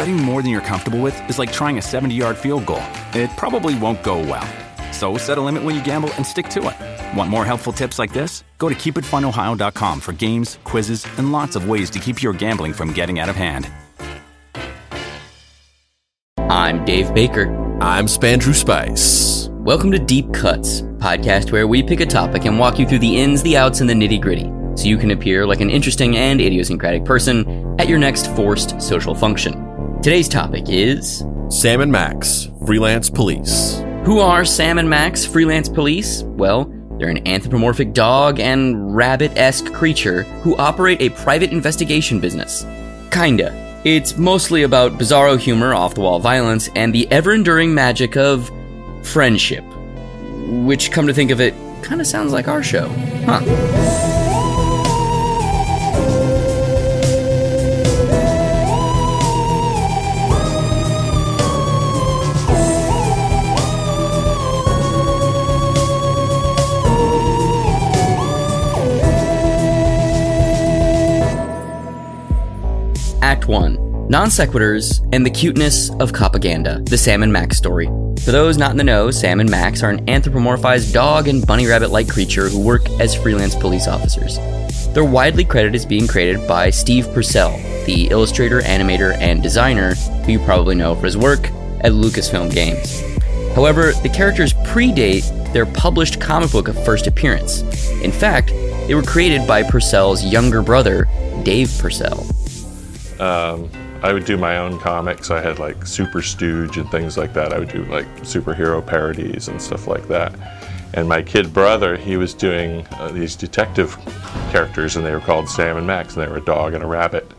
Betting more than you're comfortable with is like trying a 70 yard field goal. It probably won't go well. So set a limit when you gamble and stick to it. Want more helpful tips like this? Go to keepitfunohio.com for games, quizzes, and lots of ways to keep your gambling from getting out of hand. I'm Dave Baker. I'm Spandrew Spice. Welcome to Deep Cuts, podcast where we pick a topic and walk you through the ins, the outs, and the nitty gritty, so you can appear like an interesting and idiosyncratic person at your next forced social function. Today's topic is Sam and Max, freelance police. Who are Sam and Max, freelance police? Well, they're an anthropomorphic dog and rabbit esque creature who operate a private investigation business. Kinda. It's mostly about bizarro humor, off the wall violence, and the ever enduring magic of friendship. Which, come to think of it, kinda sounds like our show. Huh. 1 Non sequiturs and the cuteness of Copaganda, the Sam and Max story. For those not in the know, Sam and Max are an anthropomorphized dog and bunny rabbit like creature who work as freelance police officers. They're widely credited as being created by Steve Purcell, the illustrator, animator, and designer who you probably know for his work at Lucasfilm Games. However, the characters predate their published comic book of first appearance. In fact, they were created by Purcell's younger brother, Dave Purcell. Um, I would do my own comics. I had like Super Stooge and things like that. I would do like superhero parodies and stuff like that. And my kid brother, he was doing uh, these detective characters, and they were called Sam and Max, and they were a dog and a rabbit.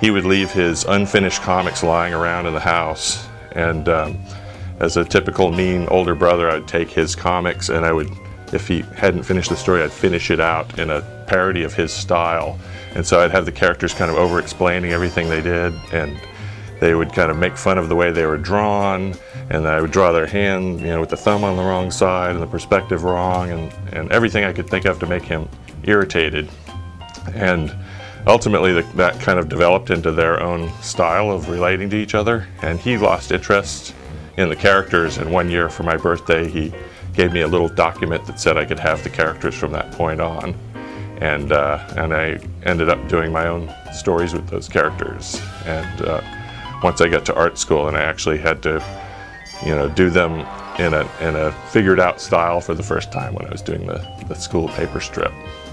He would leave his unfinished comics lying around in the house, and um, as a typical mean older brother, I'd take his comics and I would, if he hadn't finished the story, I'd finish it out in a parody of his style. And so I'd have the characters kind of over explaining everything they did, and they would kind of make fun of the way they were drawn, and I would draw their hand, you know, with the thumb on the wrong side and the perspective wrong, and, and everything I could think of to make him irritated. And ultimately, the, that kind of developed into their own style of relating to each other, and he lost interest in the characters, and one year for my birthday, he gave me a little document that said I could have the characters from that point on and uh, and I ended up doing my own stories with those characters. And uh, once I got to art school, and I actually had to, you know, do them in a in a figured out style for the first time when I was doing the the school paper strip.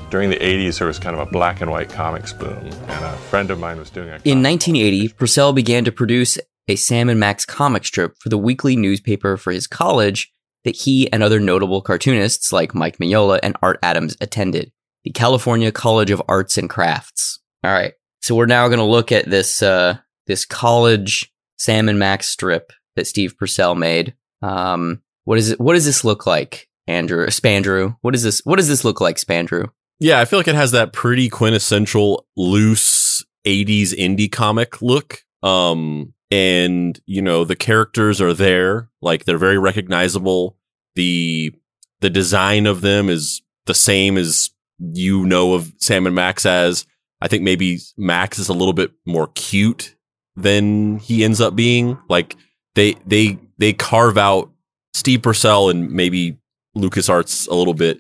During the 80s, there was kind of a black and white comics boom, and a friend of mine was doing a. In 1980, Purcell began to produce a Sam and Max comic strip for the weekly newspaper for his college that he and other notable cartoonists like Mike Mignola and Art Adams attended the California College of Arts and Crafts. All right. So we're now going to look at this uh, this college Sam and Max strip that Steve Purcell made. Um, what is it? What does this look like, Andrew Spandrew? What is this? What does this look like, Spandrew? Yeah, I feel like it has that pretty quintessential loose 80s indie comic look. Um, and you know, the characters are there, like they're very recognizable. The the design of them is the same as you know of Sam and Max as. I think maybe Max is a little bit more cute than he ends up being. Like they they they carve out Steve Purcell and maybe LucasArts a little bit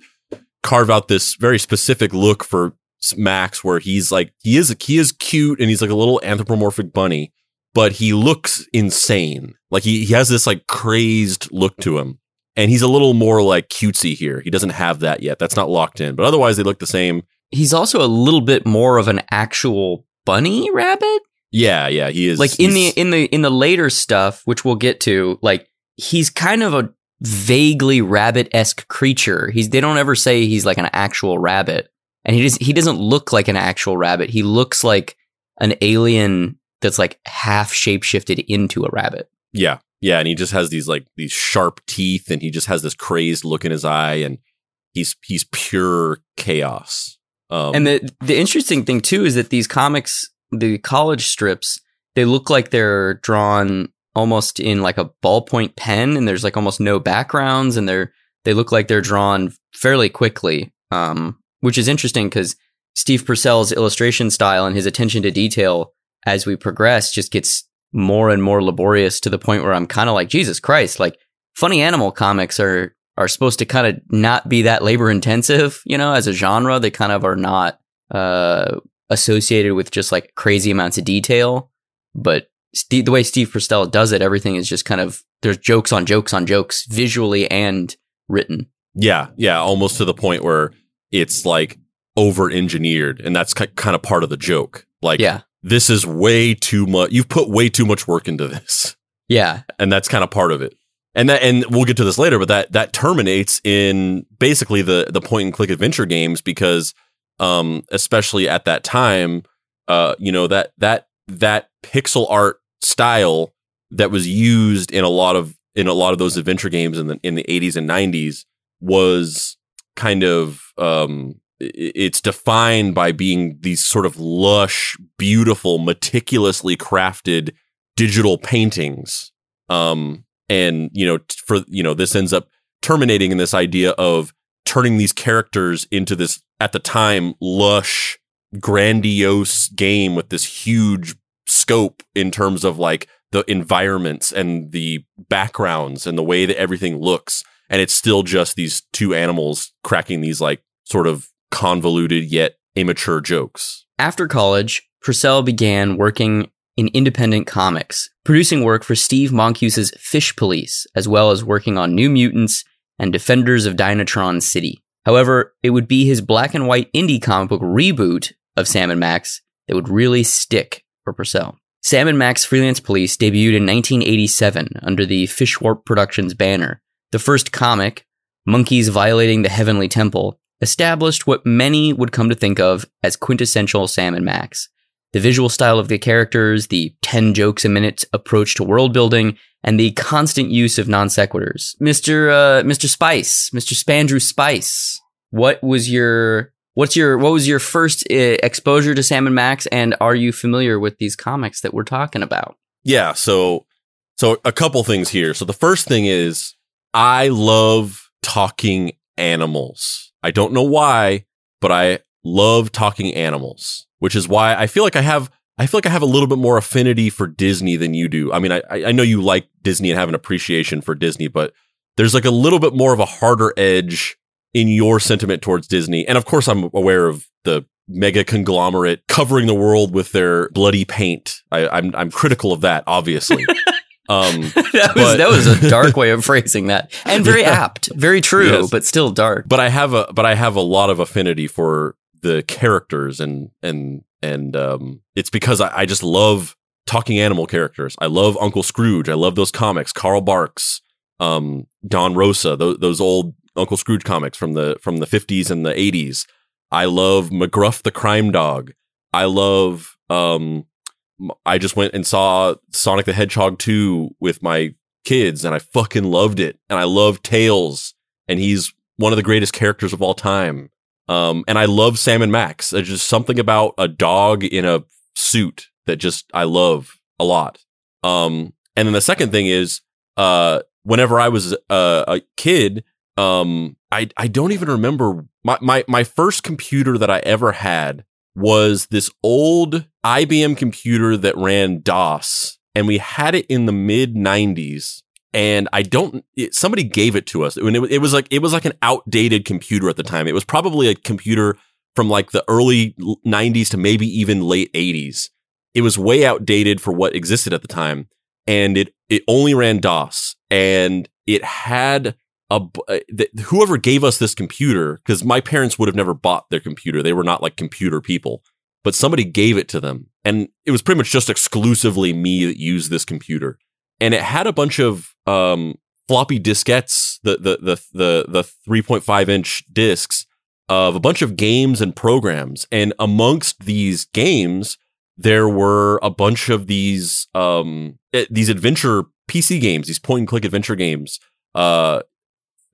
carve out this very specific look for Max where he's like he is he is cute and he's like a little anthropomorphic bunny, but he looks insane. Like he, he has this like crazed look to him and he's a little more like cutesy here. He doesn't have that yet. That's not locked in, but otherwise they look the same. He's also a little bit more of an actual bunny rabbit. Yeah, yeah, he is. Like in the in the in the later stuff, which we'll get to, like he's kind of a vaguely rabbit esque creature. He's they don't ever say he's like an actual rabbit, and he just he doesn't look like an actual rabbit. He looks like an alien that's like half shapeshifted into a rabbit. Yeah. Yeah, and he just has these like these sharp teeth and he just has this crazed look in his eye and he's he's pure chaos. Um, and the the interesting thing too is that these comics, the college strips, they look like they're drawn almost in like a ballpoint pen, and there's like almost no backgrounds, and they're they look like they're drawn fairly quickly, um, which is interesting because Steve Purcell's illustration style and his attention to detail as we progress just gets more and more laborious to the point where I'm kind of like Jesus Christ, like funny animal comics are are supposed to kind of not be that labor intensive, you know, as a genre. They kind of are not uh, associated with just like crazy amounts of detail. But Steve, the way Steve Purcell does it, everything is just kind of there's jokes on jokes on jokes, visually and written. Yeah, yeah, almost to the point where it's like over engineered, and that's kind of part of the joke. Like, yeah, this is way too much. You've put way too much work into this. Yeah, and that's kind of part of it and that and we'll get to this later but that that terminates in basically the the point and click adventure games because um especially at that time uh you know that that that pixel art style that was used in a lot of in a lot of those adventure games in the in the 80s and 90s was kind of um it's defined by being these sort of lush beautiful meticulously crafted digital paintings. Um and you know for you know this ends up terminating in this idea of turning these characters into this at the time lush grandiose game with this huge scope in terms of like the environments and the backgrounds and the way that everything looks. And it's still just these two animals cracking these like sort of convoluted yet immature jokes after college purcell began working in independent comics, producing work for Steve Moncuse's Fish Police, as well as working on New Mutants and Defenders of Dynatron City. However, it would be his black and white indie comic book reboot of Sam and Max that would really stick for Purcell. Sam and Max Freelance Police debuted in 1987 under the Fishwrap Productions banner. The first comic, Monkeys Violating the Heavenly Temple, established what many would come to think of as quintessential Sam and Max the visual style of the characters, the 10 jokes a minute approach to world building, and the constant use of non sequiturs. Mr. Uh, Mr. Spice, Mr. Spandrew Spice, what was your what's your what was your first uh, exposure to Sam and Max, and are you familiar with these comics that we're talking about? Yeah, so so a couple things here. So the first thing is I love talking animals. I don't know why, but I love talking animals which is why I feel like I have I feel like I have a little bit more affinity for Disney than you do. I mean, I I know you like Disney and have an appreciation for Disney, but there's like a little bit more of a harder edge in your sentiment towards Disney. And of course, I'm aware of the mega conglomerate covering the world with their bloody paint. I, am I'm, I'm critical of that, obviously. Um, that was but, that was a dark way of phrasing that, and very yeah. apt, very true, yes. but still dark. But I have a but I have a lot of affinity for the characters and and and um, it's because I, I, just love talking animal characters. I love Uncle Scrooge. I love those comics. Carl Barks, um, Don Rosa, those, those old Uncle Scrooge comics from the from the fifties and the eighties. I love McGruff the Crime Dog. I love. Um, I just went and saw Sonic the Hedgehog two with my kids, and I fucking loved it. And I love Tails, and he's one of the greatest characters of all time. Um, and I love Sam and Max. There's just something about a dog in a suit that just I love a lot. Um, and then the second thing is, uh, whenever I was uh, a kid, um, I I don't even remember my, my my first computer that I ever had was this old IBM computer that ran DOS, and we had it in the mid '90s and I don't. It, somebody gave it to us, and it, it was like it was like an outdated computer at the time. It was probably a computer from like the early '90s to maybe even late '80s. It was way outdated for what existed at the time, and it it only ran DOS, and it had a uh, whoever gave us this computer because my parents would have never bought their computer. They were not like computer people, but somebody gave it to them, and it was pretty much just exclusively me that used this computer and it had a bunch of um, floppy diskettes, the the the the the 3.5 inch discs of a bunch of games and programs, and amongst these games, there were a bunch of these um, eh, these adventure PC games, these point and click adventure games. Uh,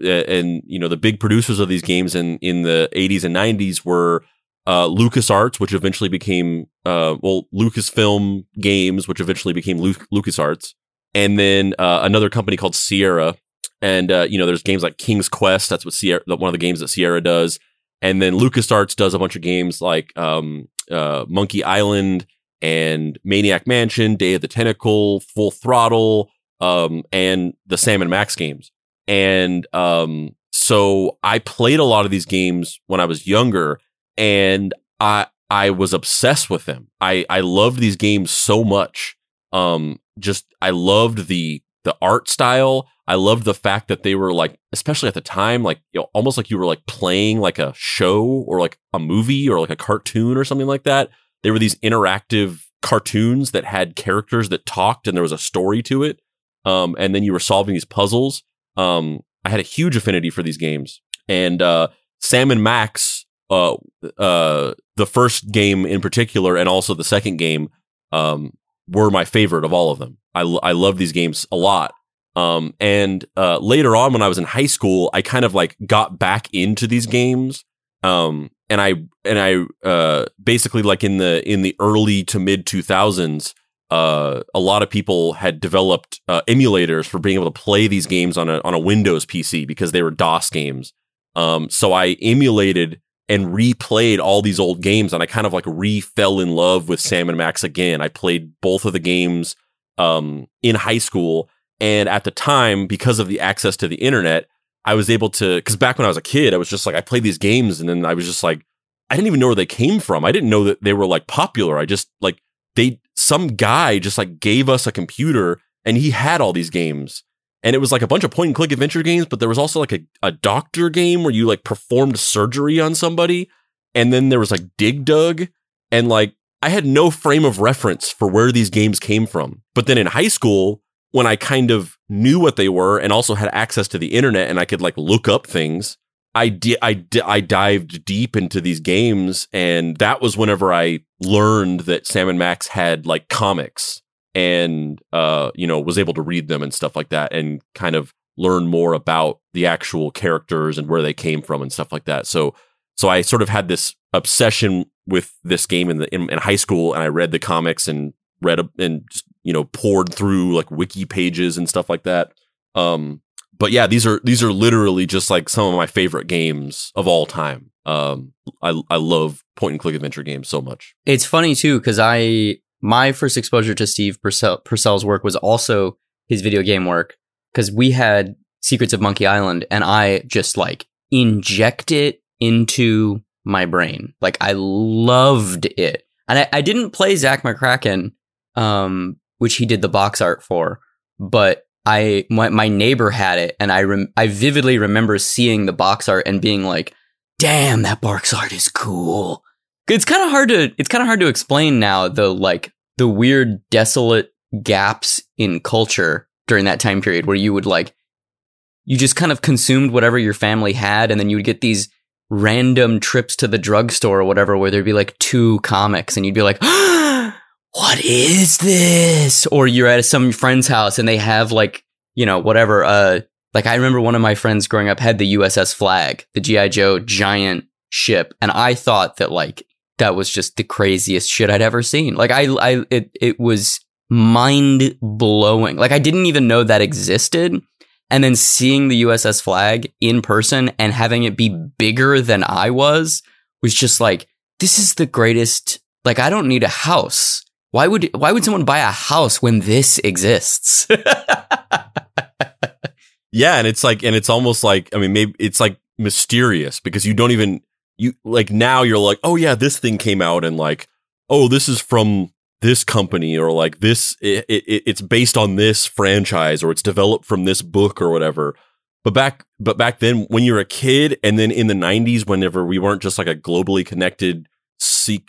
and you know the big producers of these games in in the 80s and 90s were uh, LucasArts, which eventually became uh, well Lucasfilm Games, which eventually became Lu- LucasArts, and then uh, another company called Sierra. And uh, you know, there's games like King's Quest. That's what Sierra, one of the games that Sierra does. And then LucasArts does a bunch of games like um, uh, Monkey Island and Maniac Mansion, Day of the Tentacle, Full Throttle, um, and the Sam and Max games. And um, so I played a lot of these games when I was younger, and I I was obsessed with them. I I loved these games so much. Um, just I loved the the art style. I loved the fact that they were like, especially at the time, like you know, almost like you were like playing like a show or like a movie or like a cartoon or something like that. They were these interactive cartoons that had characters that talked and there was a story to it. Um, and then you were solving these puzzles. Um, I had a huge affinity for these games. And uh, Sam and Max, uh, uh, the first game in particular, and also the second game, um, were my favorite of all of them. I, I love these games a lot. Um, and uh, later on, when I was in high school, I kind of like got back into these games. Um, and I and I uh, basically like in the in the early to mid two thousands, uh, a lot of people had developed uh, emulators for being able to play these games on a on a Windows PC because they were DOS games. Um, so I emulated and replayed all these old games, and I kind of like re fell in love with Sam and Max again. I played both of the games um, in high school, and at the time, because of the access to the internet, I was able to. Because back when I was a kid, I was just like I played these games, and then I was just like I didn't even know where they came from. I didn't know that they were like popular. I just like they some guy just like gave us a computer and he had all these games and it was like a bunch of point and click adventure games, but there was also like a, a doctor game where you like performed surgery on somebody. And then there was like Dig Dug. And like I had no frame of reference for where these games came from. But then in high school, when I kind of knew what they were and also had access to the internet and I could like look up things, I di- I di- I dived deep into these games and that was whenever I learned that Sam and Max had like comics and uh, you know was able to read them and stuff like that and kind of learn more about the actual characters and where they came from and stuff like that. So so i sort of had this obsession with this game in the in, in high school and i read the comics and read and you know poured through like wiki pages and stuff like that. Um but yeah these are these are literally just like some of my favorite games of all time um i i love point and click adventure games so much it's funny too because i my first exposure to Steve Purcell, Purcell's work was also his video game work because we had Secrets of Monkey Island and I just like inject it into my brain. Like I loved it. And I, I didn't play Zak McKracken, um, which he did the box art for, but I my, my neighbor had it, and I rem- I vividly remember seeing the box art and being like, "Damn, that Barks art is cool." It's kind of hard to it's kind of hard to explain now the like the weird desolate gaps in culture during that time period where you would like you just kind of consumed whatever your family had and then you would get these random trips to the drugstore or whatever where there'd be like two comics and you'd be like what is this or you're at some friend's house and they have like you know whatever uh like i remember one of my friends growing up had the uss flag the gi joe giant ship and i thought that like that was just the craziest shit I'd ever seen. Like I, I, it, it was mind blowing. Like I didn't even know that existed. And then seeing the USS flag in person and having it be bigger than I was was just like, this is the greatest. Like I don't need a house. Why would, why would someone buy a house when this exists? yeah. And it's like, and it's almost like, I mean, maybe it's like mysterious because you don't even, you like now you're like, oh yeah, this thing came out and like, oh, this is from this company or like this, it, it, it's based on this franchise or it's developed from this book or whatever. But back, but back then when you're a kid and then in the 90s, whenever we weren't just like a globally connected,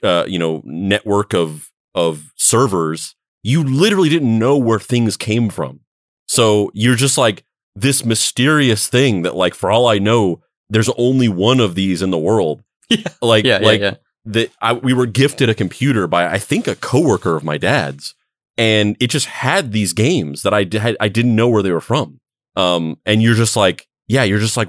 uh, you know, network of, of servers, you literally didn't know where things came from. So you're just like this mysterious thing that like, for all I know, there's only one of these in the world. Yeah. Like, yeah, like yeah, yeah. that I, we were gifted a computer by, I think, a coworker of my dad's. and it just had these games that I did, I didn't know where they were from. Um, and you're just like, yeah, you're just like,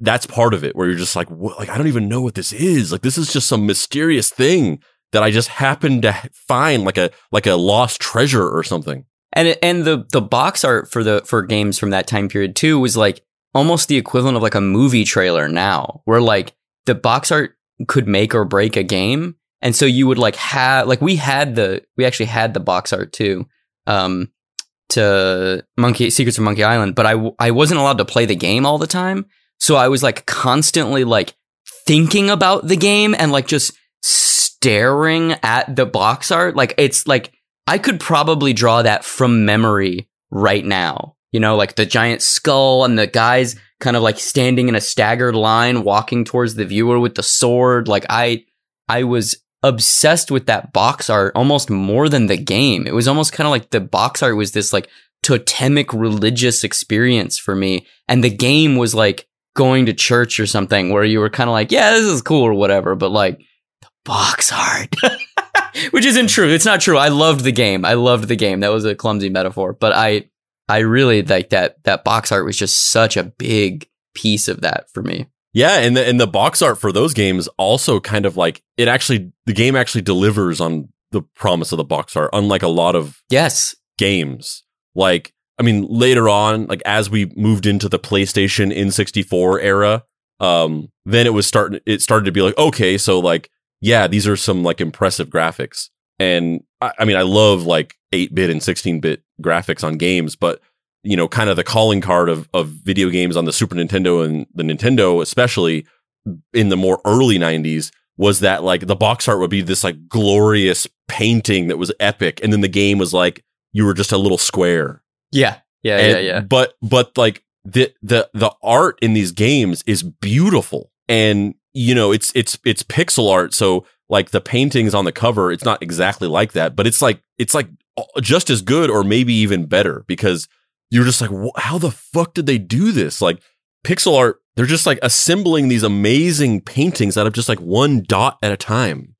that's part of it where you're just like, what? like, I don't even know what this is. Like, this is just some mysterious thing that I just happened to find like a, like a lost treasure or something. And, and the, the box art for the, for games from that time period too was like almost the equivalent of like a movie trailer now where like the box art could make or break a game. And so you would like have, like we had the, we actually had the box art too. Um, to Monkey Secrets of Monkey Island, but I I wasn't allowed to play the game all the time. So I was like constantly like thinking about the game and like just staring at the box art. Like it's like I could probably draw that from memory right now. You know, like the giant skull and the guys kind of like standing in a staggered line walking towards the viewer with the sword. Like I I was obsessed with that box art almost more than the game. It was almost kind of like the box art was this like totemic religious experience for me. And the game was like going to church or something where you were kind of like, yeah, this is cool or whatever. But like box art, which isn't true. It's not true. I loved the game. I loved the game. That was a clumsy metaphor, but I, I really like that, that box art was just such a big piece of that for me. Yeah, and the and the box art for those games also kind of like it actually the game actually delivers on the promise of the box art, unlike a lot of yes games. Like I mean, later on, like as we moved into the PlayStation N64 era, um, then it was starting. It started to be like, okay, so like, yeah, these are some like impressive graphics, and I, I mean, I love like eight bit and sixteen bit graphics on games, but you know, kind of the calling card of, of video games on the Super Nintendo and the Nintendo, especially in the more early 90s, was that like the box art would be this like glorious painting that was epic. And then the game was like, you were just a little square. Yeah. Yeah. And, yeah. Yeah. But, but like the, the, the art in these games is beautiful. And, you know, it's, it's, it's pixel art. So like the paintings on the cover, it's not exactly like that, but it's like, it's like just as good or maybe even better because you're just like, how the fuck did they do this? Like pixel art, they're just like assembling these amazing paintings out of just like one dot at a time.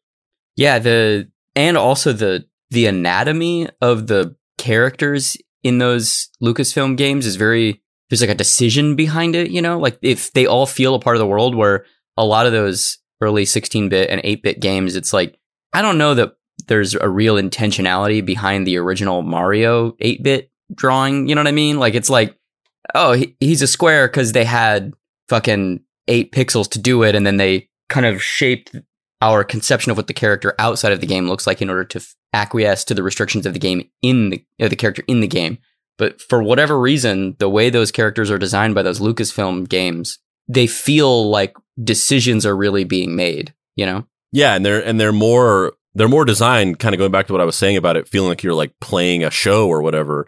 Yeah, the and also the the anatomy of the characters in those Lucasfilm games is very there's like a decision behind it, you know? Like if they all feel a part of the world where a lot of those early 16-bit and 8-bit games it's like I don't know that there's a real intentionality behind the original Mario 8-bit drawing. You know what I mean? Like it's like, oh, he, he's a square because they had fucking eight pixels to do it, and then they kind of shaped our conception of what the character outside of the game looks like in order to f- acquiesce to the restrictions of the game in the uh, the character in the game. But for whatever reason, the way those characters are designed by those Lucasfilm games, they feel like decisions are really being made. You know? Yeah, and they're and they're more they're more designed. Kind of going back to what I was saying about it, feeling like you're like playing a show or whatever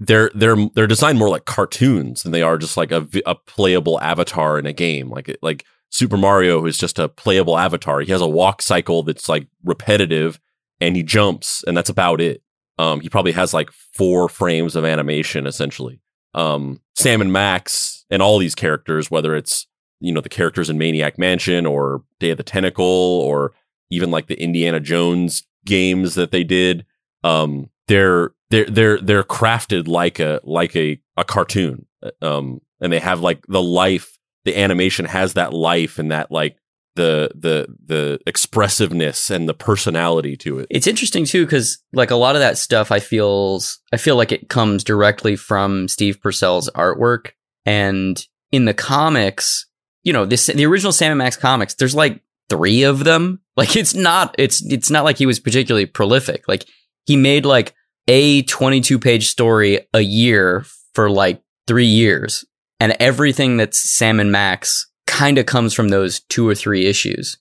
they're they're they're designed more like cartoons than they are just like a, a playable avatar in a game. Like like Super Mario is just a playable avatar. He has a walk cycle that's like repetitive, and he jumps, and that's about it. Um, he probably has like four frames of animation essentially. Um, Sam and Max and all these characters, whether it's you know the characters in Maniac Mansion or Day of the Tentacle or even like the Indiana Jones games that they did, um, they're they're they're they're crafted like a like a a cartoon. Um and they have like the life the animation has that life and that like the the the expressiveness and the personality to it. It's interesting too because like a lot of that stuff i feels i feel like it comes directly from steve purcell's artwork. And in the comics you know this the original sam and max comics there's like three of them. Like it's not it's it's not like he was particularly prolific. Like he made like a 22 page story a year for like three years. And everything that's Sam and Max kind of comes from those two or three issues.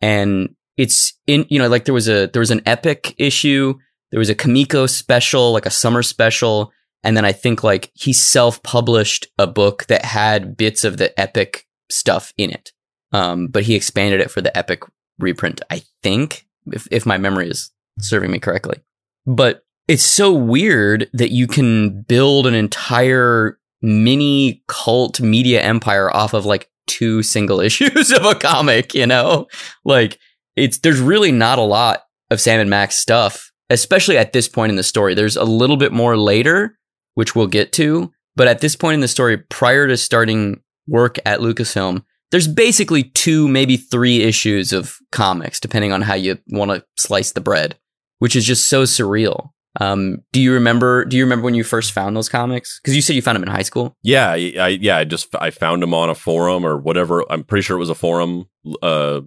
And it's in, you know, like there was a, there was an epic issue. There was a Comico special, like a summer special. And then I think like he self published a book that had bits of the epic stuff in it. Um, but he expanded it for the epic reprint, I think, if, if my memory is serving me correctly. But it's so weird that you can build an entire mini cult media empire off of like two single issues of a comic, you know? Like it's there's really not a lot of Sam and Max stuff especially at this point in the story. There's a little bit more later, which we'll get to, but at this point in the story, prior to starting work at Lucasfilm, there's basically two, maybe three issues of comics, depending on how you want to slice the bread, which is just so surreal. Um, do you remember? Do you remember when you first found those comics? Because you said you found them in high school. Yeah, I, I yeah, I just I found them on a forum or whatever. I'm pretty sure it was a forum, uh,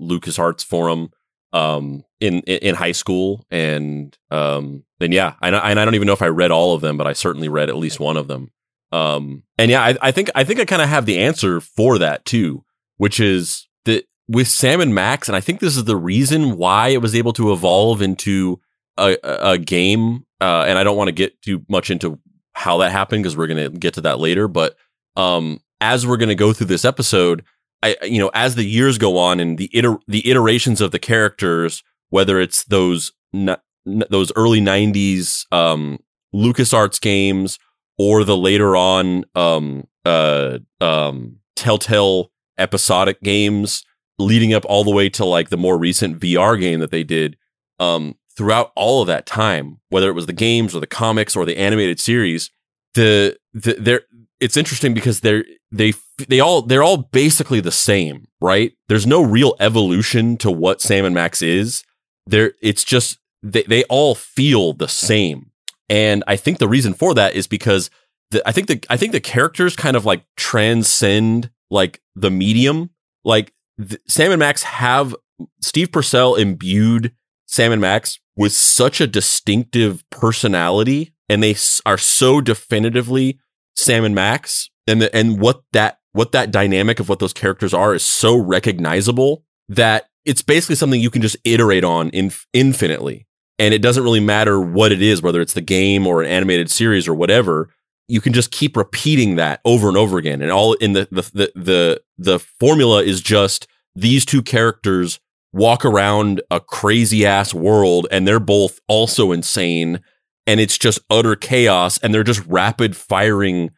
LucasArts forum, um, in in high school, and um, then yeah, and I, and I don't even know if I read all of them, but I certainly read at least one of them. Um, and yeah, I, I think I think I kind of have the answer for that too, which is that with Sam and Max, and I think this is the reason why it was able to evolve into a, a game. Uh, and I don't want to get too much into how that happened because we're going to get to that later. But um, as we're going to go through this episode, I you know as the years go on and the iter- the iterations of the characters, whether it's those n- those early '90s um, LucasArts games or the later on um, uh, um, Telltale episodic games, leading up all the way to like the more recent VR game that they did. Um, throughout all of that time, whether it was the games or the comics or the animated series, the the there it's interesting because they're they they all they're all basically the same, right? There's no real evolution to what Sam and Max is. There it's just they they all feel the same. And I think the reason for that is because the, I think the I think the characters kind of like transcend like the medium. Like the, Sam and Max have Steve Purcell imbued Sam and Max with such a distinctive personality, and they are so definitively Sam and Max, and the, and what that what that dynamic of what those characters are is so recognizable that it's basically something you can just iterate on in, infinitely and it doesn't really matter what it is, whether it's the game or an animated series or whatever. You can just keep repeating that over and over again, and all in the the the the, the formula is just these two characters walk around a crazy ass world, and they're both also insane, and it's just utter chaos, and they're just rapid firing,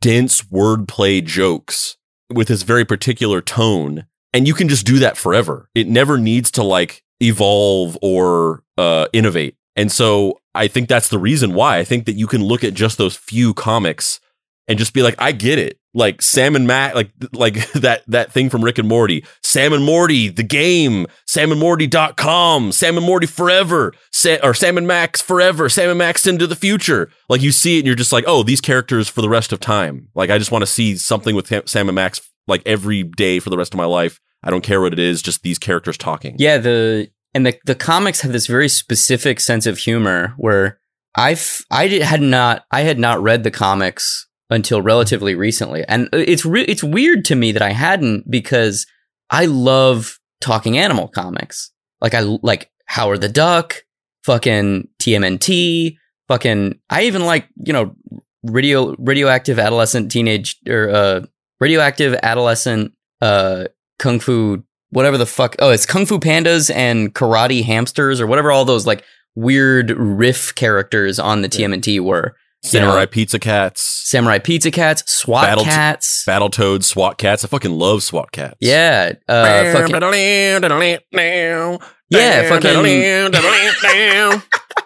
dense wordplay jokes with this very particular tone, and you can just do that forever. It never needs to like evolve or uh, innovate. And so I think that's the reason why I think that you can look at just those few comics and just be like, I get it. Like Sam and Matt, like like that that thing from Rick and Morty, Sam and Morty, the game, samandmorty.com, Sam and Morty forever, Sa- or Sam and Max forever, Sam and Max into the future. Like you see it and you're just like, oh, these characters for the rest of time. Like I just want to see something with Sam and Max like every day for the rest of my life. I don't care what it is, just these characters talking. Yeah, the and the the comics have this very specific sense of humor where I've I did, had not I had not read the comics until relatively recently, and it's re- it's weird to me that I hadn't because I love talking animal comics. Like I like Howard the Duck, fucking TMNT, fucking. I even like you know radio radioactive adolescent teenage or uh radioactive adolescent uh kung fu whatever the fuck. Oh, it's Kung Fu Pandas and Karate Hamsters or whatever all those like weird riff characters on the TMNT were. Samurai know, Pizza Cats. Samurai Pizza Cats, SWAT Battle Cats. Battletoads, SWAT Cats. I fucking love SWAT Cats. Yeah. Uh, fucking, yeah, fucking,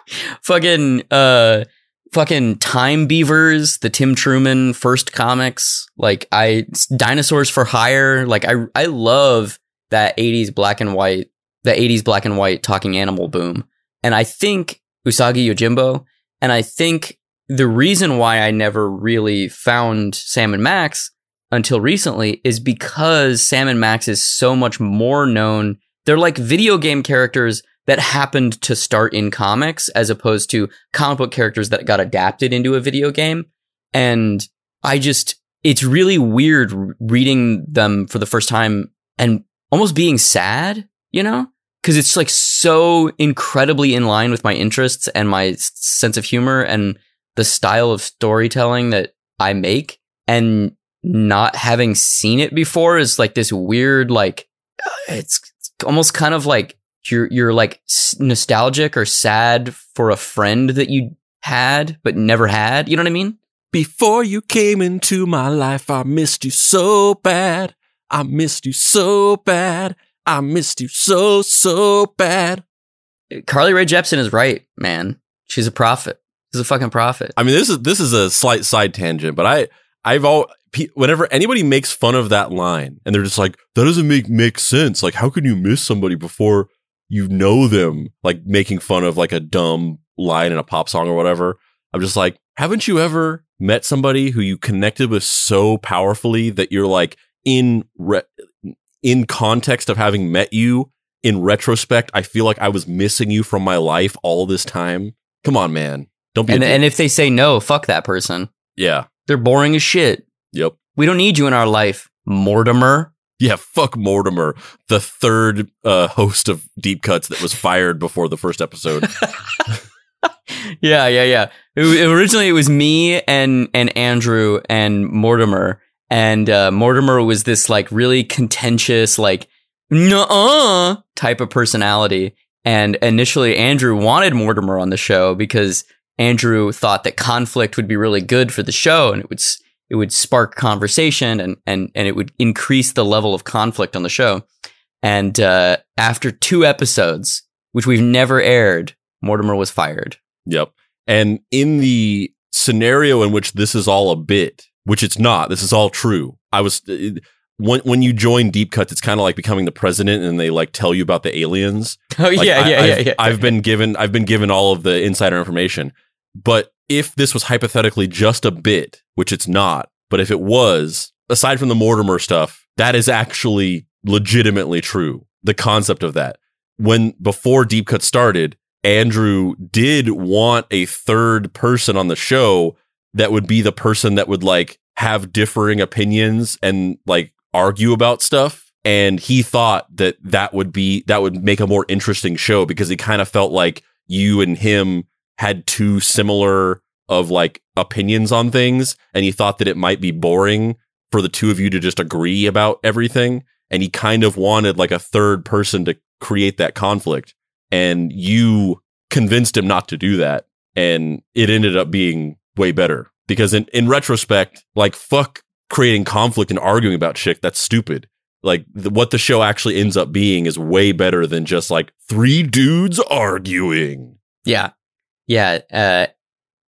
fucking, uh, fucking Time Beavers, the Tim Truman first comics. Like I, Dinosaurs for Hire. Like I, I love that 80s black and white, the 80s black and white talking animal boom. And I think Usagi Yojimbo, and I think the reason why I never really found Sam and Max until recently is because Sam and Max is so much more known. They're like video game characters that happened to start in comics as opposed to comic book characters that got adapted into a video game. And I just, it's really weird reading them for the first time and almost being sad, you know? Cause it's like so incredibly in line with my interests and my sense of humor and the style of storytelling that I make. And not having seen it before is like this weird, like, uh, it's almost kind of like you're, you're like nostalgic or sad for a friend that you had, but never had. You know what I mean? Before you came into my life, I missed you so bad. I missed you so bad. I missed you so, so bad. Carly Rae Jepsen is right, man. She's a prophet. She's a fucking prophet. I mean, this is this is a slight side tangent, but I I've all whenever anybody makes fun of that line and they're just like that doesn't make make sense. Like, how can you miss somebody before you know them? Like making fun of like a dumb line in a pop song or whatever. I'm just like, haven't you ever met somebody who you connected with so powerfully that you're like in re- in context of having met you in retrospect, I feel like I was missing you from my life all this time. Come on, man. Don't be. And and if they say no, fuck that person. yeah. They're boring as shit. Yep. We don't need you in our life, Mortimer. Yeah. Fuck Mortimer, the third uh, host of Deep Cuts that was fired before the first episode. yeah, yeah, yeah. It, originally, it was me and and Andrew and Mortimer, and uh, Mortimer was this like really contentious, like nuh type of personality. And initially, Andrew wanted Mortimer on the show because Andrew thought that conflict would be really good for the show, and it would it would spark conversation and and and it would increase the level of conflict on the show. And uh, after two episodes, which we've never aired, Mortimer was fired. Yep. And in the scenario in which this is all a bit, which it's not, this is all true. I was uh, when when you join Deep Cuts, it's kind of like becoming the president, and they like tell you about the aliens. Oh Like, yeah, I- yeah, I've, yeah, yeah. I've been given I've been given all of the insider information. But if this was hypothetically just a bit, which it's not, but if it was, aside from the Mortimer stuff, that is actually legitimately true. The concept of that. When before Deep Cut started, Andrew did want a third person on the show that would be the person that would like have differing opinions and like argue about stuff. And he thought that that would be that would make a more interesting show because he kind of felt like you and him had two similar of like opinions on things. And he thought that it might be boring for the two of you to just agree about everything. And he kind of wanted like a third person to create that conflict. And you convinced him not to do that. And it ended up being way better because in, in retrospect like fuck creating conflict and arguing about shit that's stupid like the, what the show actually ends up being is way better than just like three dudes arguing yeah, yeah. Uh,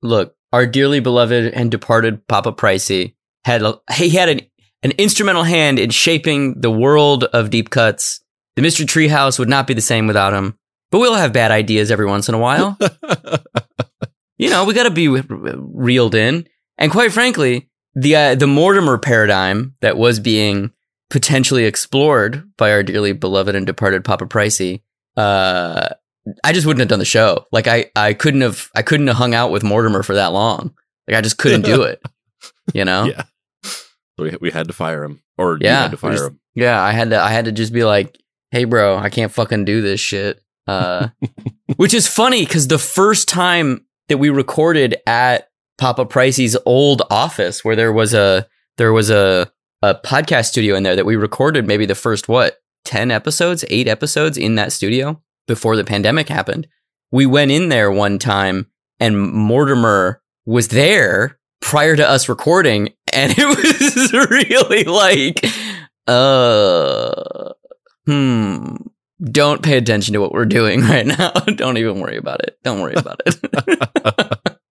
look, our dearly beloved and departed Papa Pricey had a, he had an an instrumental hand in shaping the world of deep cuts. The Mystery Treehouse would not be the same without him. But we'll have bad ideas every once in a while. you know, we got to be re- reeled in. And quite frankly, the uh, the Mortimer paradigm that was being potentially explored by our dearly beloved and departed Papa Pricey, uh, I just wouldn't have done the show. Like I, I couldn't have, I couldn't have hung out with Mortimer for that long. Like I just couldn't do it. You know? Yeah. So we, we had to fire him or you Yeah, had to fire just- him Yeah, I had to I had to just be like, "Hey bro, I can't fucking do this shit." Uh which is funny cuz the first time that we recorded at Papa Pricey's old office where there was a there was a a podcast studio in there that we recorded maybe the first what 10 episodes, 8 episodes in that studio before the pandemic happened. We went in there one time and Mortimer was there prior to us recording and it was really like uh hmm don't pay attention to what we're doing right now. Don't even worry about it. Don't worry about it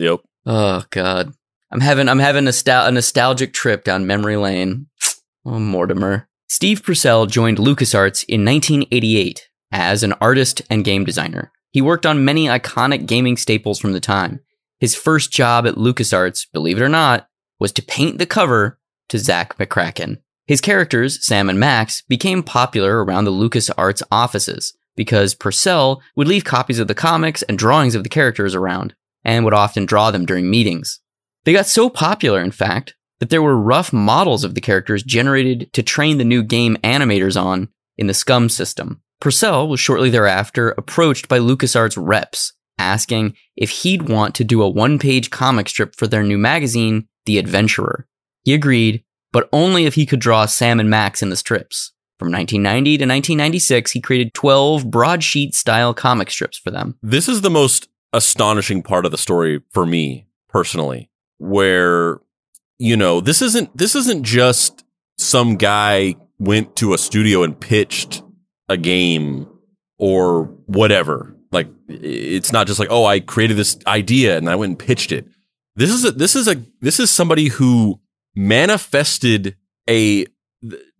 yep. Oh god. I'm having i'm having nostal- a nostalgic trip down memory lane. Oh mortimer. Steve purcell joined lucasarts in 1988 as an artist and game designer. He worked on many iconic gaming staples from the time. His first job at lucasarts believe it or not was to paint the cover to Zak McKracken. His characters, Sam and Max, became popular around the LucasArts offices because Purcell would leave copies of the comics and drawings of the characters around and would often draw them during meetings. They got so popular, in fact, that there were rough models of the characters generated to train the new game animators on in the SCUMM system. Purcell was shortly thereafter approached by LucasArts reps asking if he'd want to do a one page comic strip for their new magazine, The Adventurer. He agreed, but only if he could draw Sam and Max in the strips. From 1990 to 1996, he created 12 broadsheet style comic strips for them. this is the most astonishing part of the story for me personally where you know this isn't this isn't just some guy went to a studio and pitched a game or whatever. Like it's not just like, oh, I created this idea and I went and pitched it. This is a this is a this is somebody who manifested a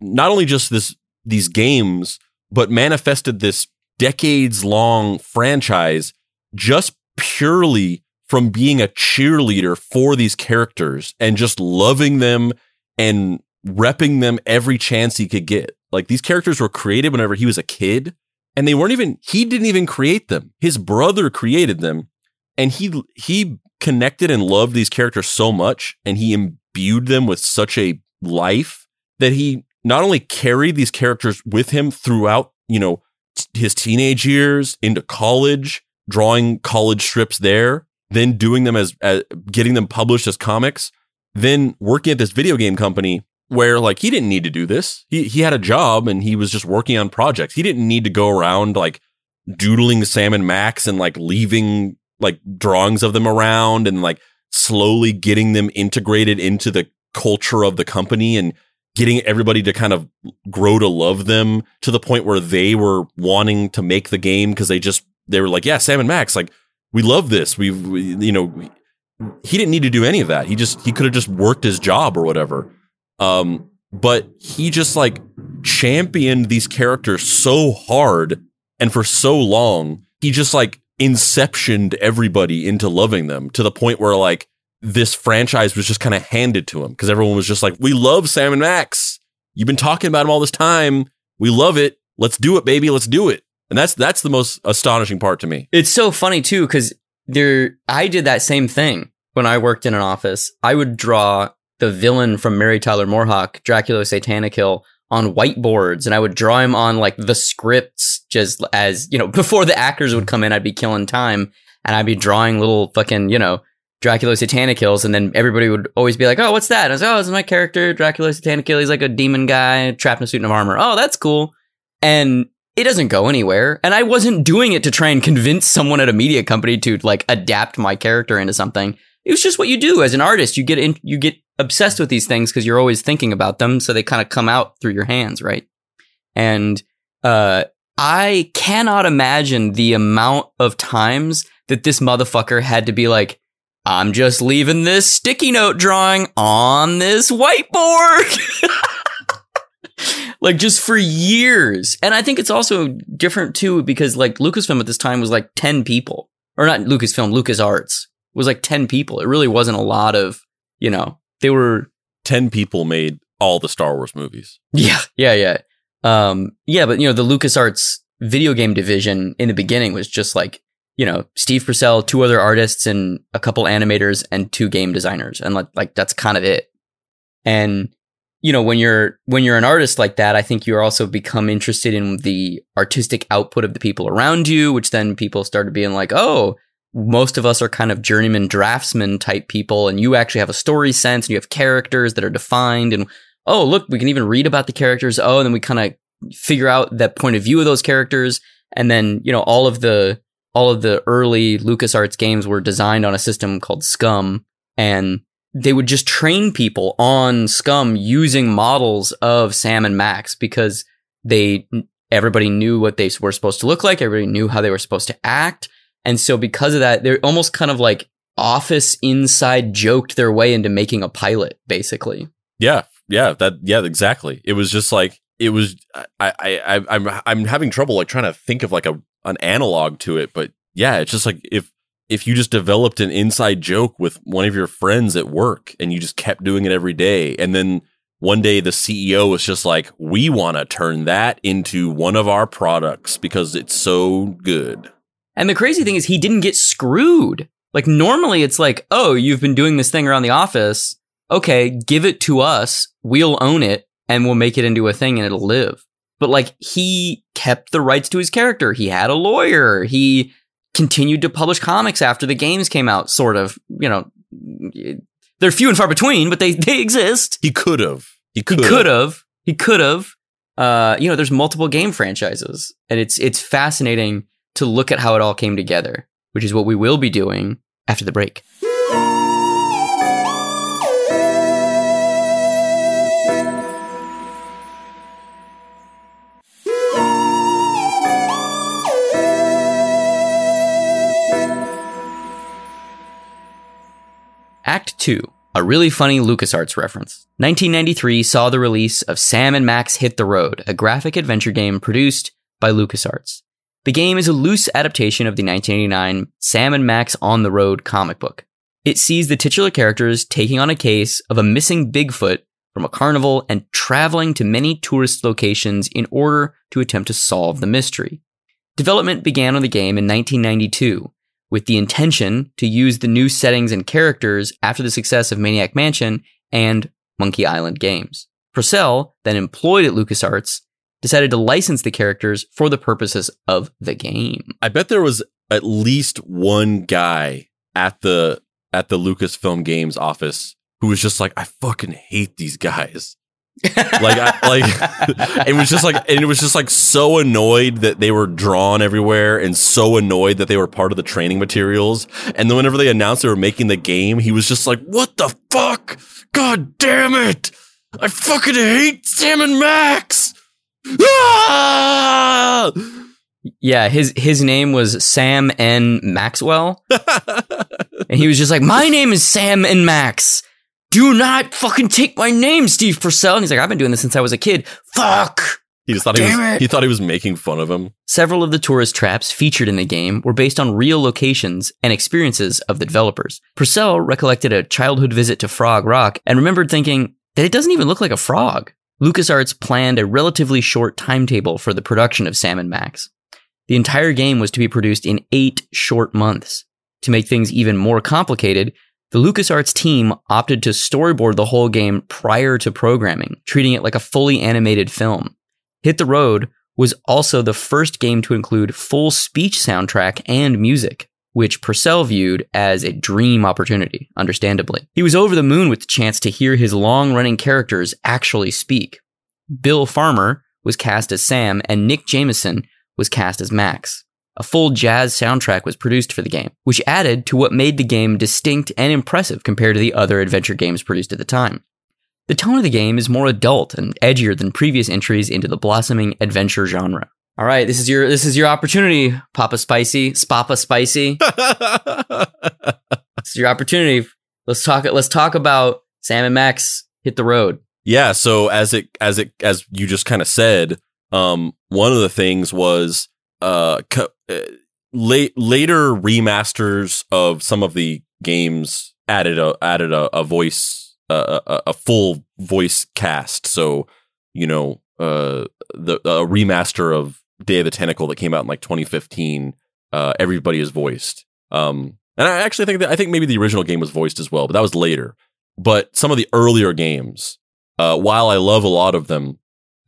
not only just this these games, but manifested this decades long franchise just purely from being a cheerleader for these characters and just loving them and repping them every chance he could get. Like these characters were created whenever he was a kid and they weren't even he didn't even create them. His brother created them and he he connected and loved these characters so much and he imbued them with such a life that he not only carried these characters with him throughout, you know, t- his teenage years into college, drawing college strips there, then doing them as, as getting them published as comics, then working at this video game company where like he didn't need to do this. He he had a job and he was just working on projects. He didn't need to go around like doodling Sam and Max and like leaving like drawings of them around and like slowly getting them integrated into the culture of the company and getting everybody to kind of grow to love them to the point where they were wanting to make the game because they just they were like, yeah, Sam and Max, like we love this. We've we, you know we, he didn't need to do any of that. He just he could have just worked his job or whatever. Um, but he just like championed these characters so hard and for so long. He just like inceptioned everybody into loving them to the point where like this franchise was just kind of handed to him because everyone was just like, "We love Sam and Max. You've been talking about him all this time. We love it. Let's do it, baby. Let's do it." And that's that's the most astonishing part to me. It's so funny too because there I did that same thing when I worked in an office. I would draw the villain from Mary Tyler Moorhawk, Dracula Satanic Hill, on whiteboards, and I would draw him on like the scripts just as you know before the actors would come in. I'd be killing time and I'd be drawing little fucking you know Dracula Satanic Hills, and then everybody would always be like, "Oh, what's that?" And I was like, "Oh, is my character, Dracula Satanic Hill. He's like a demon guy trapped in a suit of armor. Oh, that's cool." And it doesn't go anywhere. And I wasn't doing it to try and convince someone at a media company to like adapt my character into something. It was just what you do as an artist. You get in, you get obsessed with these things because you're always thinking about them, so they kind of come out through your hands, right? And uh, I cannot imagine the amount of times that this motherfucker had to be like, I'm just leaving this sticky note drawing on this whiteboard. like just for years. And I think it's also different too because like Lucasfilm at this time was like 10 people. Or not Lucasfilm, LucasArts was like 10 people. It really wasn't a lot of, you know, they were 10 people made all the Star Wars movies. Yeah, yeah, yeah. Um yeah, but you know, the LucasArts video game division in the beginning was just like you know, Steve Purcell, two other artists and a couple animators and two game designers. And like, like that's kind of it. And, you know, when you're, when you're an artist like that, I think you also become interested in the artistic output of the people around you, which then people started being like, oh, most of us are kind of journeyman draftsman type people. And you actually have a story sense and you have characters that are defined. And, oh, look, we can even read about the characters. Oh, and then we kind of figure out that point of view of those characters. And then, you know, all of the, all of the early LucasArts games were designed on a system called SCUMM and they would just train people on SCUMM using models of Sam and Max because they everybody knew what they were supposed to look like, everybody knew how they were supposed to act. And so because of that, they're almost kind of like office inside joked their way into making a pilot basically. Yeah. Yeah, that yeah, exactly. It was just like it was I I, I'm I'm having trouble like trying to think of like a an analog to it, but yeah, it's just like if if you just developed an inside joke with one of your friends at work and you just kept doing it every day and then one day the CEO was just like, "We want to turn that into one of our products because it's so good." And the crazy thing is he didn't get screwed. Like normally it's like, "Oh, you've been doing this thing around the office. Okay, give it to us. We'll own it and we'll make it into a thing and it'll live." but like he kept the rights to his character. He had a lawyer. He continued to publish comics after the games came out, sort of, you know, they're few and far between, but they, they exist. He could have. He could have. He could have. Uh, you know, there's multiple game franchises and it's, it's fascinating to look at how it all came together, which is what we will be doing after the break. 2, a really funny LucasArts reference. 1993 saw the release of Sam and Max Hit the Road, a graphic adventure game produced by LucasArts. The game is a loose adaptation of the 1989 Sam and Max on the Road comic book. It sees the titular characters taking on a case of a missing Bigfoot from a carnival and traveling to many tourist locations in order to attempt to solve the mystery. Development began on the game in 1992 with the intention to use the new settings and characters after the success of Maniac Mansion and Monkey Island games. Purcell, then employed at LucasArts, decided to license the characters for the purposes of the game. I bet there was at least one guy at the at the Lucasfilm Games office who was just like, I fucking hate these guys. Like I, like it was just like and it was just like so annoyed that they were drawn everywhere and so annoyed that they were part of the training materials and then whenever they announced they were making the game he was just like what the fuck god damn it i fucking hate sam and max ah! Yeah, his his name was Sam N Maxwell. and he was just like, "My name is Sam and Max." Do not fucking take my name, Steve Purcell. And he's like, I've been doing this since I was a kid. Fuck. He just thought he was, he thought he was making fun of him. Several of the tourist traps featured in the game were based on real locations and experiences of the developers. Purcell recollected a childhood visit to Frog Rock and remembered thinking that it doesn't even look like a frog. LucasArts planned a relatively short timetable for the production of Sam and Max. The entire game was to be produced in eight short months. To make things even more complicated, the LucasArts team opted to storyboard the whole game prior to programming, treating it like a fully animated film. Hit the Road was also the first game to include full speech soundtrack and music, which Purcell viewed as a dream opportunity, understandably. He was over the moon with the chance to hear his long running characters actually speak. Bill Farmer was cast as Sam, and Nick Jameson was cast as Max a full jazz soundtrack was produced for the game, which added to what made the game distinct and impressive compared to the other adventure games produced at the time. The tone of the game is more adult and edgier than previous entries into the blossoming adventure genre. All right, this is your this is your opportunity, Papa Spicy, Spapa Spicy. this is your opportunity. Let's talk. Let's talk about Sam and Max hit the road. Yeah. So as it as it as you just kind of said, um, one of the things was uh, co- uh, late later remasters of some of the games added a added a, a voice a, a full voice cast. So you know uh, the a remaster of Day of the Tentacle that came out in like 2015. Uh, everybody is voiced. Um, and I actually think that I think maybe the original game was voiced as well, but that was later. But some of the earlier games, uh, while I love a lot of them,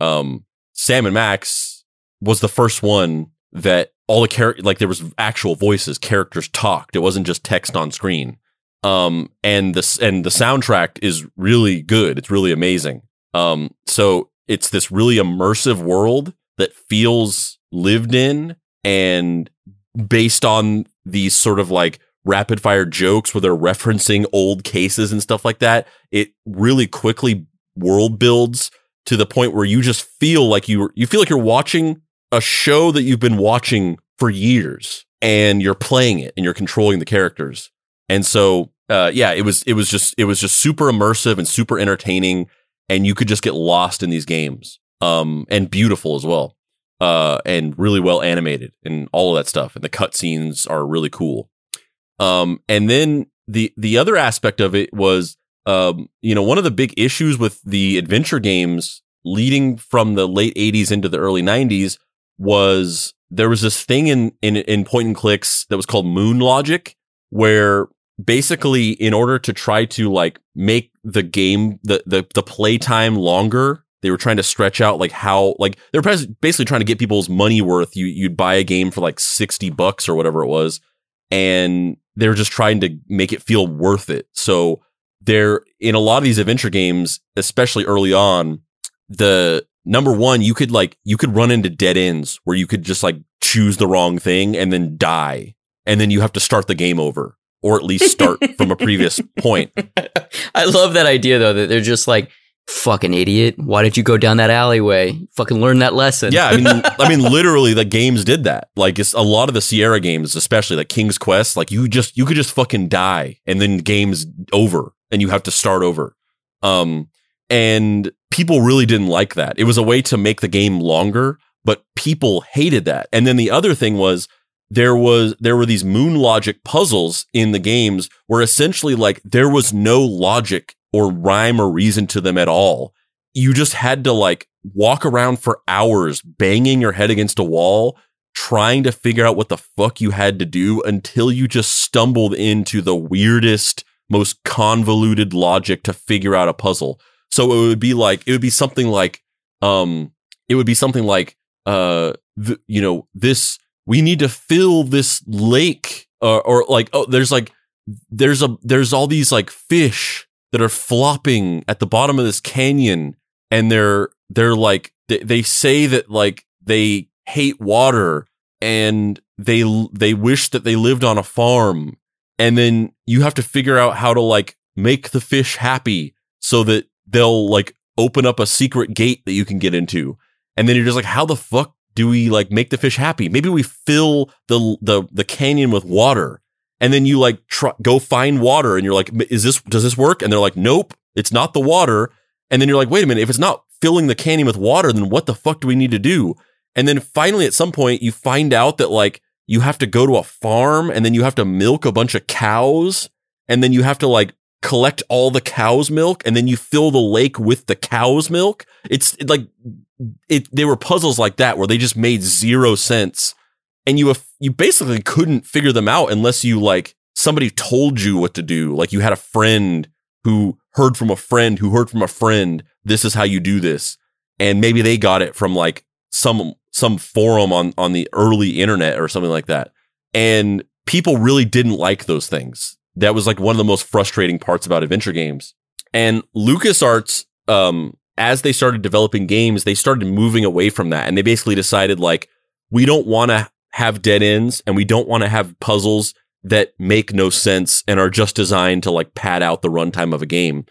um, Sam and Max was the first one that all the character like there was actual voices, characters talked. It wasn't just text on screen. Um, and the and the soundtrack is really good. It's really amazing. Um, so it's this really immersive world that feels lived in and based on these sort of like rapid fire jokes where they're referencing old cases and stuff like that. It really quickly world builds to the point where you just feel like you you feel like you're watching a show that you've been watching for years and you're playing it and you're controlling the characters. And so, uh, yeah, it was, it was just, it was just super immersive and super entertaining. And you could just get lost in these games. Um, and beautiful as well. Uh, and really well animated and all of that stuff. And the cutscenes are really cool. Um, and then the, the other aspect of it was, um, you know, one of the big issues with the adventure games leading from the late 80s into the early 90s was there was this thing in, in, in point and clicks that was called moon logic where basically in order to try to like make the game, the, the, the playtime longer, they were trying to stretch out like how, like they were basically trying to get people's money worth. You, you'd buy a game for like 60 bucks or whatever it was. And they're just trying to make it feel worth it. So there, in a lot of these adventure games, especially early on, the number one, you could like, you could run into dead ends where you could just like choose the wrong thing and then die. And then you have to start the game over or at least start from a previous point. I love that idea though, that they're just like, fucking idiot. Why did you go down that alleyway? Fucking learn that lesson. Yeah. I mean, I mean, literally the games did that. Like it's a lot of the Sierra games, especially like King's Quest, like you just, you could just fucking die and then game's over and you have to start over. Um, and people really didn't like that. It was a way to make the game longer, but people hated that. And then the other thing was there was there were these moon logic puzzles in the games where essentially like there was no logic or rhyme or reason to them at all. You just had to like walk around for hours banging your head against a wall trying to figure out what the fuck you had to do until you just stumbled into the weirdest most convoluted logic to figure out a puzzle. So it would be like it would be something like um it would be something like uh you know this we need to fill this lake or or like oh there's like there's a there's all these like fish that are flopping at the bottom of this canyon and they're they're like they, they say that like they hate water and they they wish that they lived on a farm. And then you have to figure out how to like make the fish happy so that they'll like open up a secret gate that you can get into. And then you're just like, how the fuck do we like make the fish happy? Maybe we fill the the the canyon with water. And then you like try, go find water and you're like, is this does this work? And they're like, nope, it's not the water. And then you're like, wait a minute, if it's not filling the canyon with water, then what the fuck do we need to do? And then finally at some point you find out that like you have to go to a farm and then you have to milk a bunch of cows and then you have to like collect all the cow's milk and then you fill the lake with the cow's milk. It's like it they were puzzles like that where they just made zero sense and you you basically couldn't figure them out unless you like somebody told you what to do. Like you had a friend who heard from a friend who heard from a friend, this is how you do this. And maybe they got it from like some some forum on on the early internet or something like that. And people really didn't like those things that was like one of the most frustrating parts about adventure games. And LucasArts, um, as they started developing games, they started moving away from that. And they basically decided like, we don't want to have dead ends and we don't want to have puzzles that make no sense and are just designed to like pad out the runtime of a game.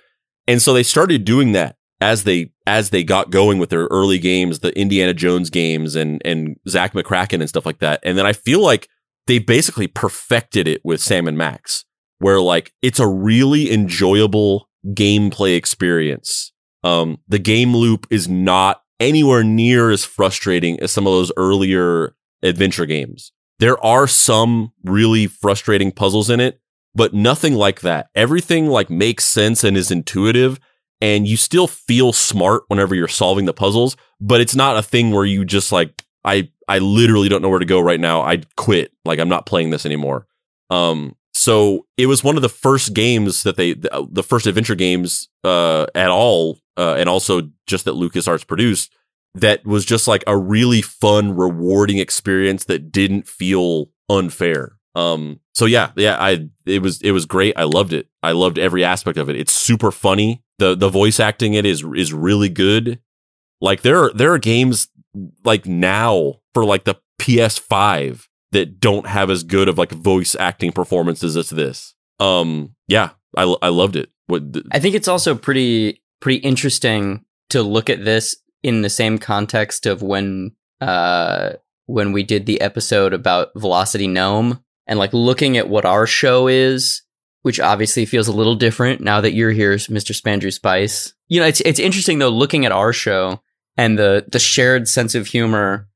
And so they started doing that as they as they got going with their early games, the Indiana Jones games and and Zak McKracken and stuff like that. And then I feel like they basically perfected it with Sam and Max where like it's a really enjoyable gameplay experience. Um, the game loop is not anywhere near as frustrating as some of those earlier adventure games. There are some really frustrating puzzles in it, but nothing like that. Everything like makes sense and is intuitive and you still feel smart whenever you're solving the puzzles, but it's not a thing where you just like I I literally don't know where to go right now. I quit. Like I'm not playing this anymore. Um so it was one of the first games that they, the, the first adventure games uh, at all, uh, and also just that LucasArts produced that was just like a really fun, rewarding experience that didn't feel unfair. Um, so yeah, yeah, I it was it was great. I loved it. I loved every aspect of it. It's super funny. the The voice acting it is is really good. Like there are there are games like now for like the PS5 that don't have as good of like voice acting performances as this. Um, yeah, I, I loved it. What I think it's also pretty pretty interesting to look at this in the same context of when uh when we did the episode about Velocity Gnome and like looking at what our show is, which obviously feels a little different now that you're here, Mr. Spandrew Spice. You know, it's it's interesting though looking at our show and the the shared sense of humor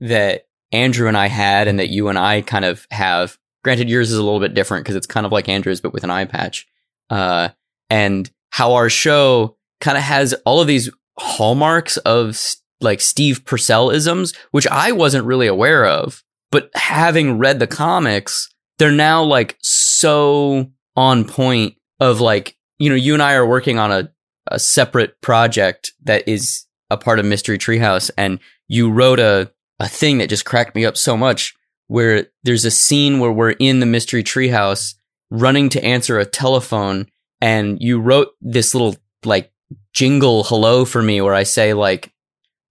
that Andrew and I had and that you and I kind of have. Granted, yours is a little bit different because it's kind of like Andrew's, but with an eye patch. Uh, and how our show kind of has all of these hallmarks of like Steve Purcell isms, which I wasn't really aware of. But having read the comics, they're now like so on point of like, you know, you and I are working on a, a separate project that is a part of Mystery Treehouse. And you wrote a a thing that just cracked me up so much where there's a scene where we're in the mystery treehouse running to answer a telephone and you wrote this little like jingle hello for me where I say like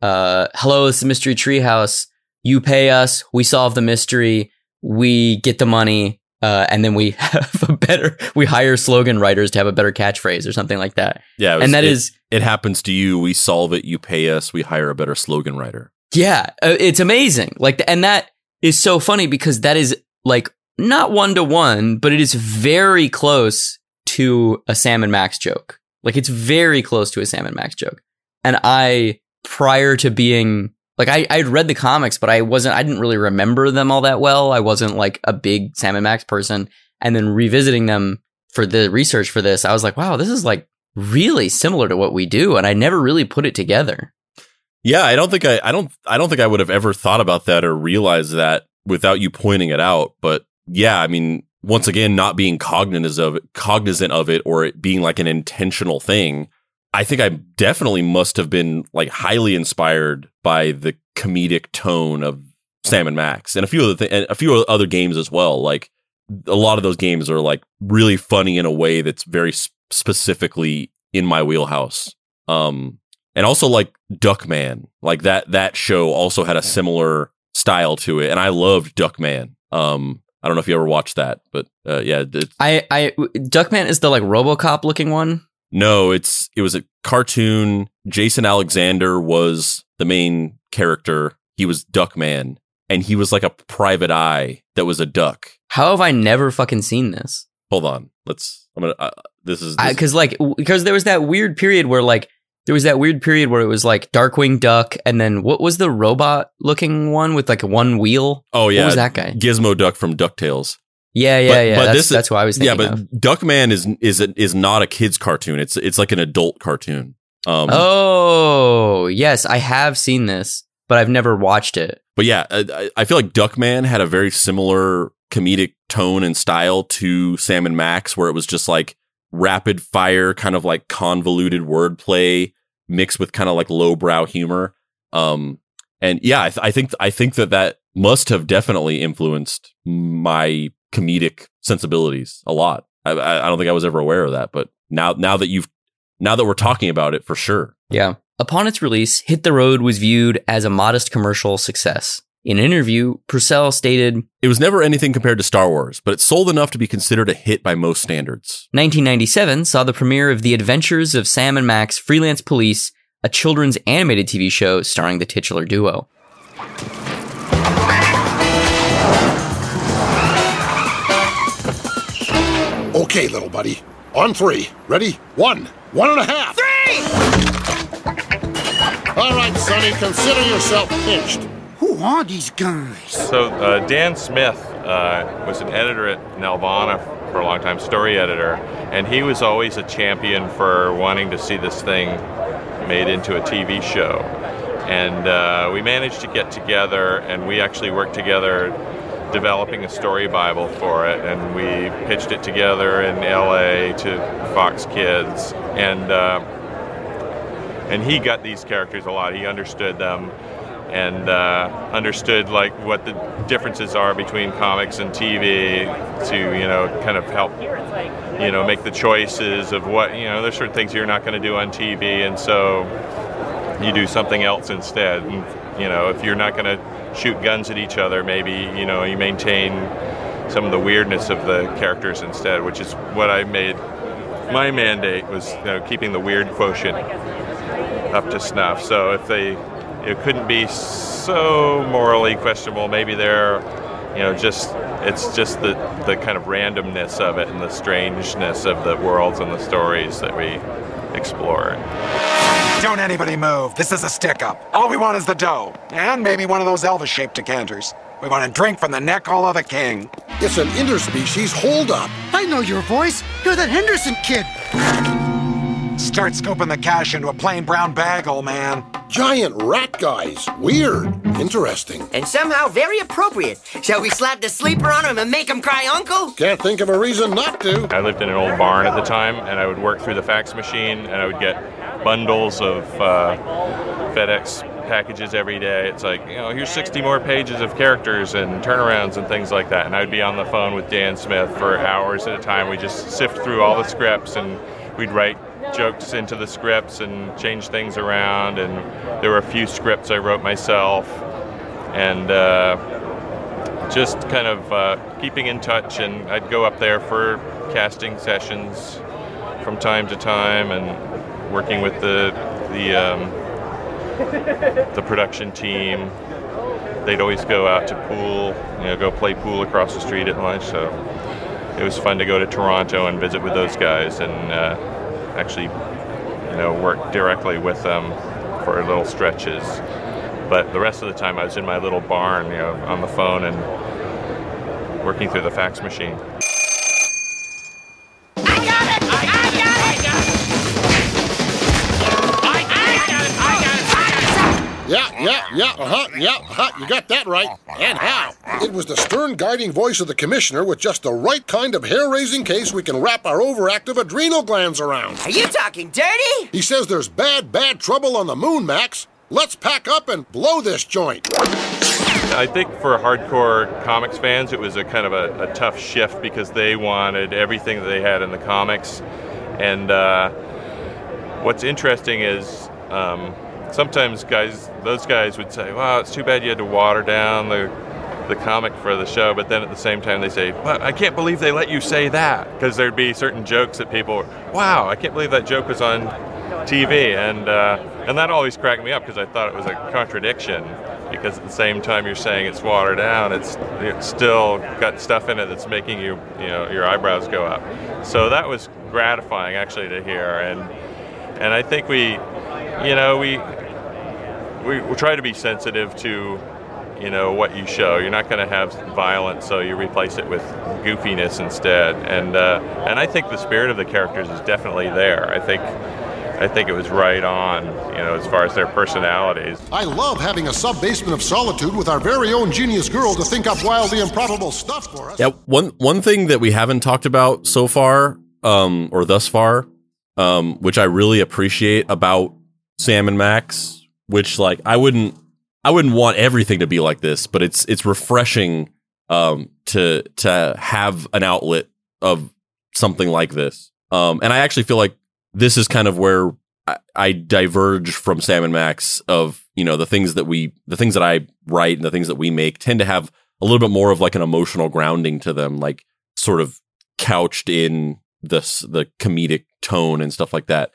uh hello it's the mystery treehouse. You pay us. We solve the mystery. We get the money uh, and then we have a better we hire slogan writers to have a better catchphrase or something like that. Yeah was, and that it, is it happens to you. We solve it. You pay us. We hire a better slogan writer yeah, uh, it's amazing. Like, and that is so funny because that is like not one to one, but it is very close to a Sam and Max joke. Like it's very close to a Sam and Max joke. And I, prior to being like I I'd read the comics, but I wasn't I didn't really remember them all that well. I wasn't like a big Sam and Max person. And then revisiting them for the research for this, I was like, wow, this is like really similar to what we do, and I never really put it together. Yeah, I don't think I I don't I don't think I would have ever thought about that or realized that without you pointing it out. But yeah, I mean, once again, not being cognizant of it, cognizant of it or it being like an intentional thing, I think I definitely must have been like highly inspired by the comedic tone of Sam and Max and a few other th- and a few other games as well. Like a lot of those games are like really funny in a way that's very s- specifically in my wheelhouse. Um, and also like Duckman, like that that show also had a similar style to it, and I loved Duckman. Um, I don't know if you ever watched that, but uh, yeah, I I Duckman is the like RoboCop looking one. no, it's it was a cartoon. Jason Alexander was the main character. He was Duckman, and he was like a private eye that was a duck. How have I never fucking seen this? Hold on, let's. I'm gonna. Uh, this is Because like because there was that weird period where like there was that weird period where it was like Darkwing Duck, and then what was the robot looking one with like one wheel? oh yeah, What was that guy? Gizmo Duck from Ducktales. Yeah, yeah, But- yeah. but that's, this is- that's what I was thinking. Yeah, but of. Duckman is is is not a kids cartoon. It's it's like an adult cartoon. Um, oh yes, I have seen this, but I've never watched it. But yeah, I- I feel like Duckman had a very similar comedic tone and style to Sam and Max, where it was just like rapid fire, kind of like convoluted wordplay mixed with kind of like lowbrow humor. Um, and yeah, I, th- I think I think that that must have definitely influenced my comedic sensibilities a lot. I, I I don't think I was ever aware of that, but now now that you've now that we're talking about it for sure. Yeah. Upon its release, Hit the Road was viewed as a modest commercial success. In an interview, Purcell stated, It was never anything compared to Star Wars, but it sold enough to be considered a hit by most standards. 1997 saw the premiere of The Adventures of Sam and Max Freelance Police, a children's animated TV show starring the titular duo. Okay, little buddy. On three. Ready? One. One and a half. Three! All right, Sonny, consider yourself pinched. Who are these guys? So uh, Dan Smith uh, was an editor at Nelvana for a long time, story editor, and he was always a champion for wanting to see this thing made into a TV show. And uh, we managed to get together, and we actually worked together developing a story bible for it, and we pitched it together in LA to Fox Kids, and. Uh, and he got these characters a lot. He understood them and uh, understood like what the differences are between comics and TV to you know kind of help you know make the choices of what you know there's certain things you're not going to do on TV and so you do something else instead and you know if you're not going to shoot guns at each other maybe you know you maintain some of the weirdness of the characters instead which is what I made my mandate was you know, keeping the weird quotient up to snuff. So if they it couldn't be so morally questionable, maybe they're you know just it's just the the kind of randomness of it and the strangeness of the worlds and the stories that we explore. Don't anybody move. This is a stick up. All we want is the dough. And maybe one of those Elvis shaped decanters. We want to drink from the neck hole of a king. It's an interspecies holdup. I know your voice. You're that Henderson kid. Start scooping the cash into a plain brown bag, old man. Giant rat guys. Weird. Interesting. And somehow very appropriate. Shall we slap the sleeper on him and make him cry uncle? Can't think of a reason not to. I lived in an old barn at the time, and I would work through the fax machine, and I would get bundles of uh, FedEx packages every day. It's like, you know, here's 60 more pages of characters and turnarounds and things like that. And I'd be on the phone with Dan Smith for hours at a time. We just sift through all the scripts, and we'd write jokes into the scripts and change things around. And there were a few scripts I wrote myself, and. Uh, just kind of uh, keeping in touch, and I'd go up there for casting sessions from time to time, and working with the the um, the production team. They'd always go out to pool, you know, go play pool across the street at lunch. So it was fun to go to Toronto and visit with those guys and uh, actually, you know, work directly with them for little stretches. But the rest of the time, I was in my little barn, you know, on the phone and working through the fax machine. Yeah, yeah, yeah, uh-huh, yeah, uh-huh, you got that right. And how? It was the stern guiding voice of the commissioner with just the right kind of hair-raising case we can wrap our overactive adrenal glands around. Are you talking dirty? He says there's bad, bad trouble on the moon, Max. Let's pack up and blow this joint. I think for hardcore comics fans, it was a kind of a, a tough shift because they wanted everything that they had in the comics. And uh, what's interesting is um, sometimes guys, those guys would say, "Wow, it's too bad you had to water down the the comic for the show," but then at the same time they say, "Well, I can't believe they let you say that," because there'd be certain jokes that people, "Wow, I can't believe that joke was on TV," and uh, and that always cracked me up because I thought it was a contradiction. Because at the same time you're saying it's watered down, it's it's still got stuff in it that's making you you know your eyebrows go up. So that was gratifying actually to hear, and and I think we, you know, we we, we try to be sensitive to you know what you show. You're not going to have violence, so you replace it with goofiness instead. And uh, and I think the spirit of the characters is definitely there. I think I think it was right on, you know, as far as their personalities. I love having a sub-basement of solitude with our very own genius girl to think up wildly improbable stuff for us. Yeah, one one thing that we haven't talked about so far, um, or thus far, um, which I really appreciate about Sam and Max, which like I wouldn't I wouldn't want everything to be like this, but it's it's refreshing um to to have an outlet of something like this. Um and I actually feel like this is kind of where I, I diverge from Sam and Max of, you know, the things that we the things that I write and the things that we make tend to have a little bit more of like an emotional grounding to them, like sort of couched in this the comedic tone and stuff like that.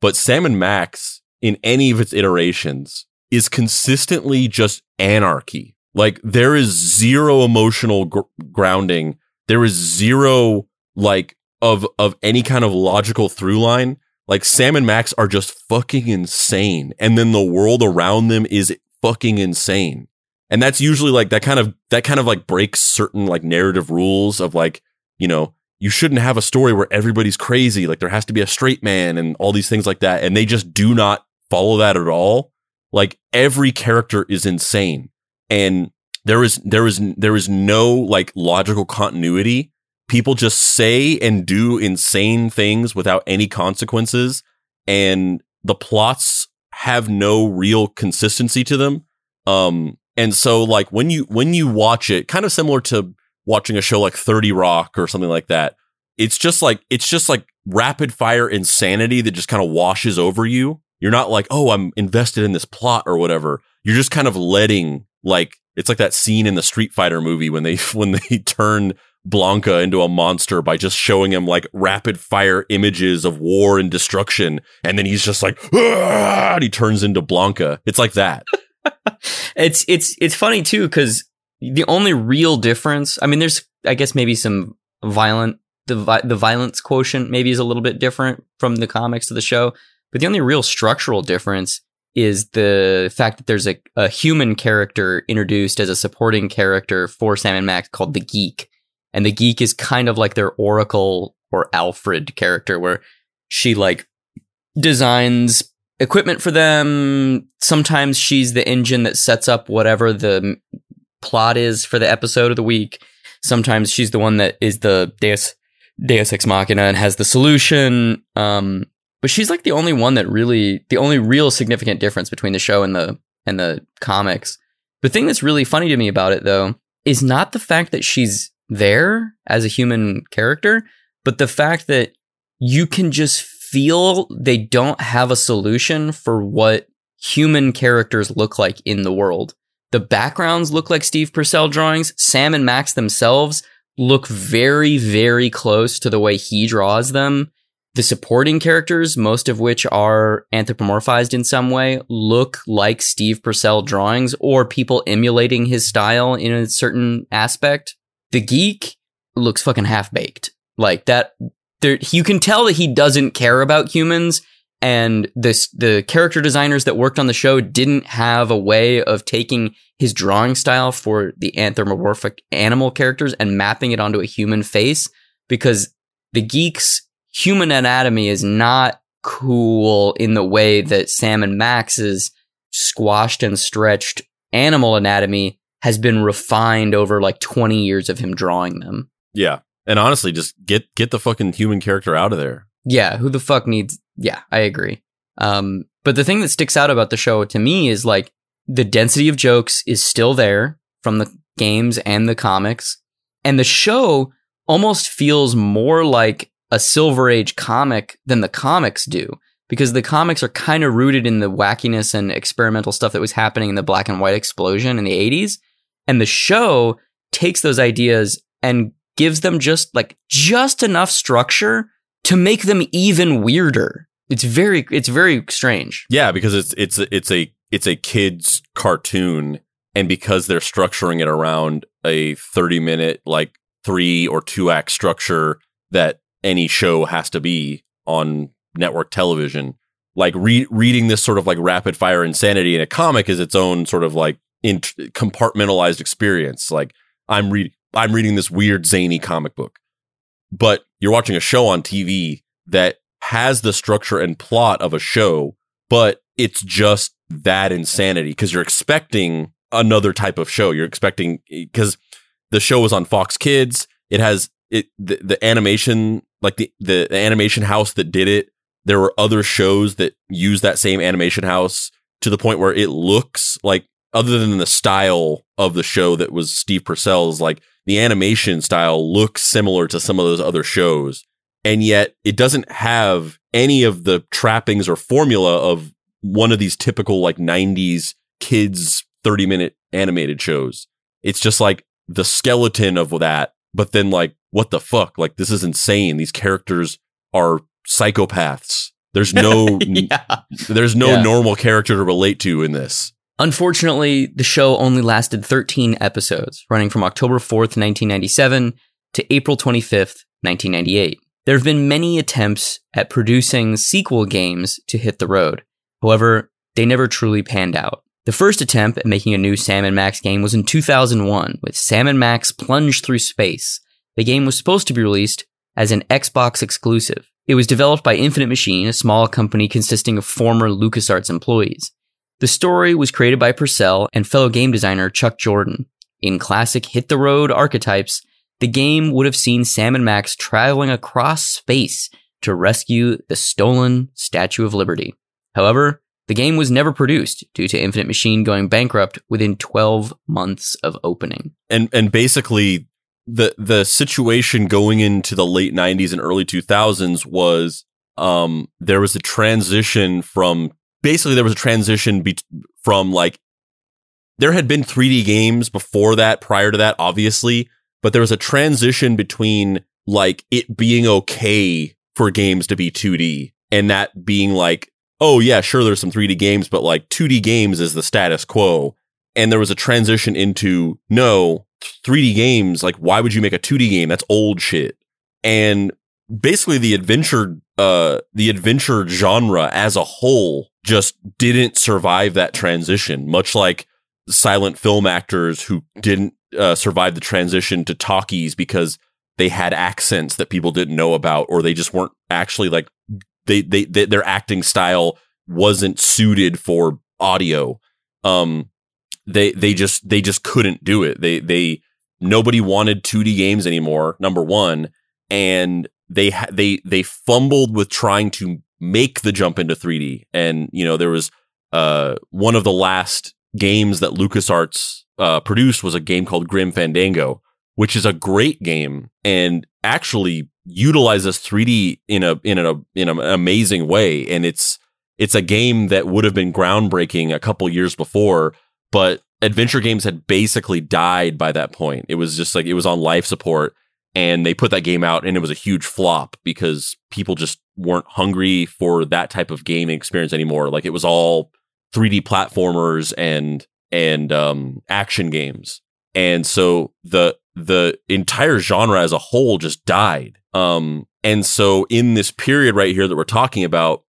But Sam and Max in any of its iterations is consistently just anarchy. Like there is zero emotional gr- grounding. There is zero like of of any kind of logical through line. Like Sam and Max are just fucking insane, and then the world around them is fucking insane. And that's usually like that kind of that kind of like breaks certain like narrative rules of like you know you shouldn't have a story where everybody's crazy. Like there has to be a straight man and all these things like that. And they just do not follow that at all. Like every character is insane. And there is, there is, there is no like logical continuity. People just say and do insane things without any consequences. And the plots have no real consistency to them. Um, and so like when you, when you watch it, kind of similar to watching a show like 30 Rock or something like that. It's just like it's just like rapid fire insanity that just kind of washes over you. You're not like, "Oh, I'm invested in this plot or whatever." You're just kind of letting like it's like that scene in the Street Fighter movie when they when they turn Blanka into a monster by just showing him like rapid fire images of war and destruction and then he's just like ah! and he turns into Blanka. It's like that. it's it's it's funny too cuz the only real difference, I mean, there's, I guess, maybe some violent, the the violence quotient maybe is a little bit different from the comics to the show, but the only real structural difference is the fact that there's a, a human character introduced as a supporting character for Sam and Max called the Geek, and the Geek is kind of like their Oracle or Alfred character, where she like designs equipment for them. Sometimes she's the engine that sets up whatever the plot is for the episode of the week. Sometimes she's the one that is the Deus Deus Ex Machina and has the solution. Um, but she's like the only one that really, the only real significant difference between the show and the and the comics. The thing that's really funny to me about it, though, is not the fact that she's there as a human character, but the fact that you can just feel they don't have a solution for what human characters look like in the world. The backgrounds look like Steve Purcell drawings. Sam and Max themselves look very, very close to the way he draws them. The supporting characters, most of which are anthropomorphized in some way, look like Steve Purcell drawings or people emulating his style in a certain aspect. The geek looks fucking half baked. Like that, there you can tell that he doesn't care about humans, and this the character designers that worked on the show didn't have a way of taking his drawing style for the anthropomorphic animal characters and mapping it onto a human face because the geeks human anatomy is not cool in the way that Sam and Max's squashed and stretched animal anatomy has been refined over like 20 years of him drawing them. Yeah. And honestly, just get get the fucking human character out of there. Yeah, who the fuck needs Yeah, I agree. Um but the thing that sticks out about the show to me is like the density of jokes is still there from the games and the comics. And the show almost feels more like a Silver Age comic than the comics do because the comics are kind of rooted in the wackiness and experimental stuff that was happening in the black and white explosion in the 80s. And the show takes those ideas and gives them just like just enough structure to make them even weirder. It's very it's very strange. Yeah, because it's it's it's a it's a kids cartoon and because they're structuring it around a 30 minute like 3 or 2 act structure that any show has to be on network television. Like re- reading this sort of like rapid fire insanity in a comic is its own sort of like in- compartmentalized experience. Like I'm reading, I'm reading this weird zany comic book, but you're watching a show on TV that has the structure and plot of a show, but it's just that insanity because you're expecting another type of show. You're expecting because the show was on Fox Kids. It has it the, the animation like the, the animation house that did it there were other shows that use that same animation house to the point where it looks like other than the style of the show that was Steve Purcell's like the animation style looks similar to some of those other shows. And yet it doesn't have any of the trappings or formula of one of these typical like 90s kids 30 minute animated shows. It's just like the skeleton of that but then like what the fuck like this is insane these characters are psychopaths there's no yeah. there's no Yeah. normal character to relate to in this Unfortunately, the show only lasted 13 episodes, running from October 4th, 1997 to April 25th, 1998. There have been many attempts at producing sequel games to hit the road. However, they never truly panned out. The first attempt at making a new Sam and Max game was in 2001 with Sam Max Plunge Through Space. The game was supposed to be released as an Xbox exclusive. It was developed by Infinite Machine, a small company consisting of former LucasArts employees. The story was created by Purcell and fellow game designer Chuck Jordan. In classic hit the road archetypes, the game would have seen Sam and Max traveling across space to rescue the stolen Statue of Liberty. However, the game was never produced due to Infinite Machine going bankrupt within 12 months of opening. and and basically the the situation going into the late 90s and early 2000s was um there was a transition from basically there was a transition be- from like there had been 3D games before that prior to that obviously but there was a transition between like it being okay for games to be 2D and that being like oh yeah sure there's some 3D games but like 2D games is the status quo. And there was a transition into no 3D games like why would you make a 2D game? That's old shit. And basically the adventure uh the adventure genre as a whole just didn't survive that transition much like silent film actors who didn't uh, survive the transition to talkies because they had accents that people didn't know about or they just weren't actually like they, they, they their acting style wasn't suited for audio. Um they they just they just couldn't do it. They they nobody wanted 2D games anymore number 1 and they they they fumbled with trying to make the jump into 3D and you know there was uh one of the last games that LucasArts uh produced was a game called Grim Fandango which is a great game. And actually utilizes 3D in a in a in an amazing way. And it's it's a game that would have been groundbreaking a couple years before but adventure games had basically died by that point. It was just like it was on life support and they put that game out and it was a huge flop because people just weren't hungry for that type of gaming experience anymore. Like it was all 3D platformers and and um action games. And so the the entire genre as a whole just died. Um, and so in this period right here that we're talking about,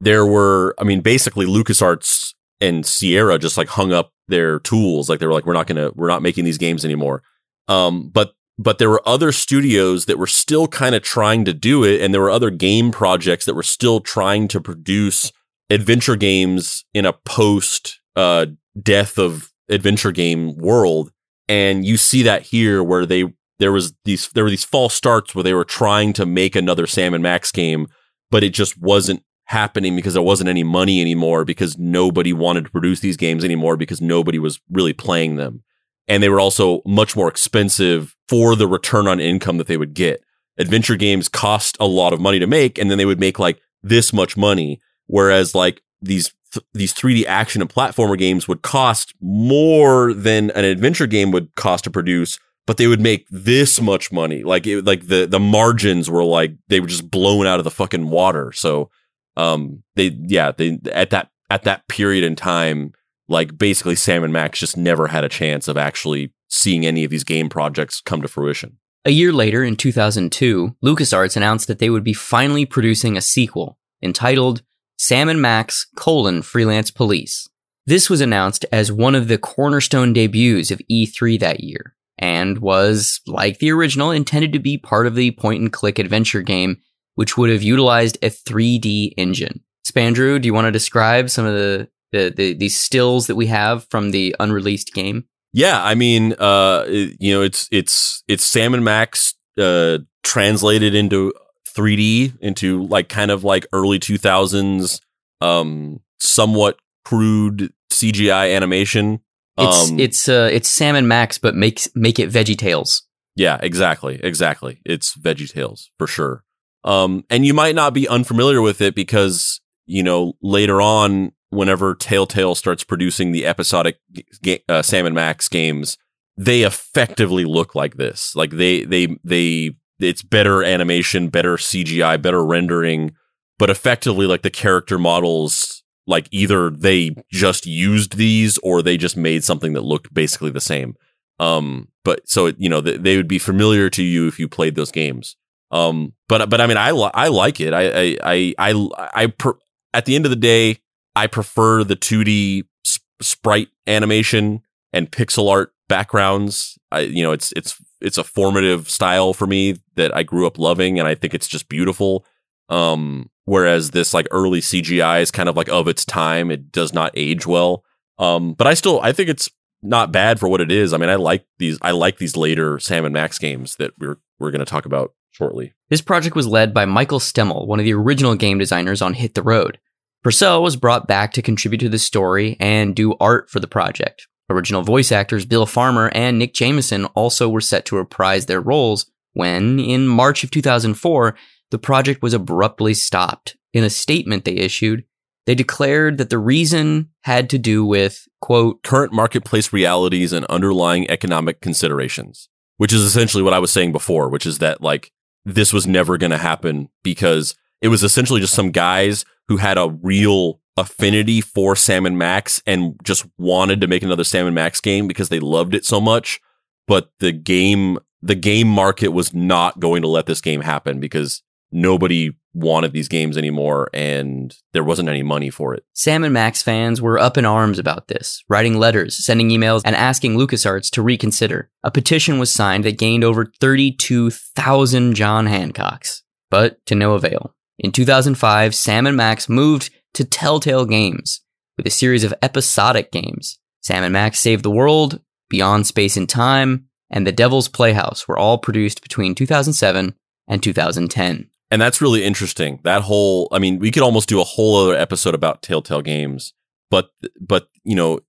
there were, I mean, basically LucasArts and Sierra just like hung up their tools. Like they were like, we're not to, we're not making these games anymore. Um, but, but there were other studios that were still kind of trying to do it. And there were other game projects that were still trying to produce adventure games in a post, uh, death of adventure game world. And you see that here where they, there was these, there were these false starts where they were trying to make another Sam and Max game, but it just wasn't happening because there wasn't any money anymore because nobody wanted to produce these games anymore because nobody was really playing them. And they were also much more expensive for the return on income that they would get. Adventure games cost a lot of money to make and then they would make like this much money. Whereas like these, th- these 3D action and platformer games would cost more than an adventure game would cost to produce, but they would make this much money. Like it, like the, the margins were like, they were just blown out of the fucking water. So, um they yeah they at that at that period in time like basically sam and max just never had a chance of actually seeing any of these game projects come to fruition A year later, in 2002, LucasArts announced that they would be finally producing a sequel entitled Sam and Max colon Freelance Police. This was announced as one of the cornerstone debuts of E3 that year, and was, like the original, intended to be part of the point and click adventure game, which would have utilized a 3D engine. Spandrew, do you want to describe some of the, the, the these stills that we have from the unreleased game? yeah i mean uh you know it's it's it's sam and max uh translated into 3d into like kind of like early 2000s um somewhat crude cgi animation It's um it's uh it's Sam and Max, but make make it Veggie Tales. Yeah, exactly. Exactly. It's Veggie Tales for sure. Um, and you might not be unfamiliar with it because, you know, later on, whenever Telltale starts producing the episodic ga- uh, Sam and Max games, they effectively look like this. Like they, they, they, it's better animation, better CGI, better rendering, but effectively like the character models, like either they just used these or they just made something that looked basically the same. Um, but so it, you know th- they would be familiar to you if you played those games. Um, but but I mean I li- I like it. I I I I, I per- at the end of the day I prefer the 2D sp- sprite animation and pixel art backgrounds. I you know it's it's it's a formative style for me that I grew up loving and I think it's just beautiful. Um, whereas this like early CGI is kind of like of its time. It does not age well. Um, but I still I think it's not bad for what it is. I mean, I like these. I like these later Sam and Max games that we're we're going to talk about shortly. This project was led by Michael Stemmle, one of the original game designers on Hit the Road. Purcell was brought back to contribute to the story and do art for the project. Original voice actors Bill Farmer and Nick Jameson also were set to reprise their roles when, in March of 2004, the project was abruptly stopped. In a statement they issued, they declared that the reason had to do with, quote, Current marketplace realities and underlying economic considerations, which is essentially what I was saying before, which is that like this was never going to happen because it was essentially just some guys who had a real affinity for Sam and Max and just wanted to make another Sam and Max game because they loved it so much. But the game, the game market was not going to let this game happen because nobody wanted these games anymore and there wasn't any money for it. Sam and Max fans were up in arms about this, writing letters, sending emails, and asking LucasArts to reconsider. A petition was signed that gained over 32,000 John Hancocks, but to no avail. In 2005, Sam and Max moved to Telltale Games with a series of episodic games. Sam and Max Save the World, Beyond Space and Time, and The Devil's Playhouse were all produced between 2007 and 2010. And that's really interesting. That whole, I mean, we could almost do a whole other episode about Telltale games, but, but, you know,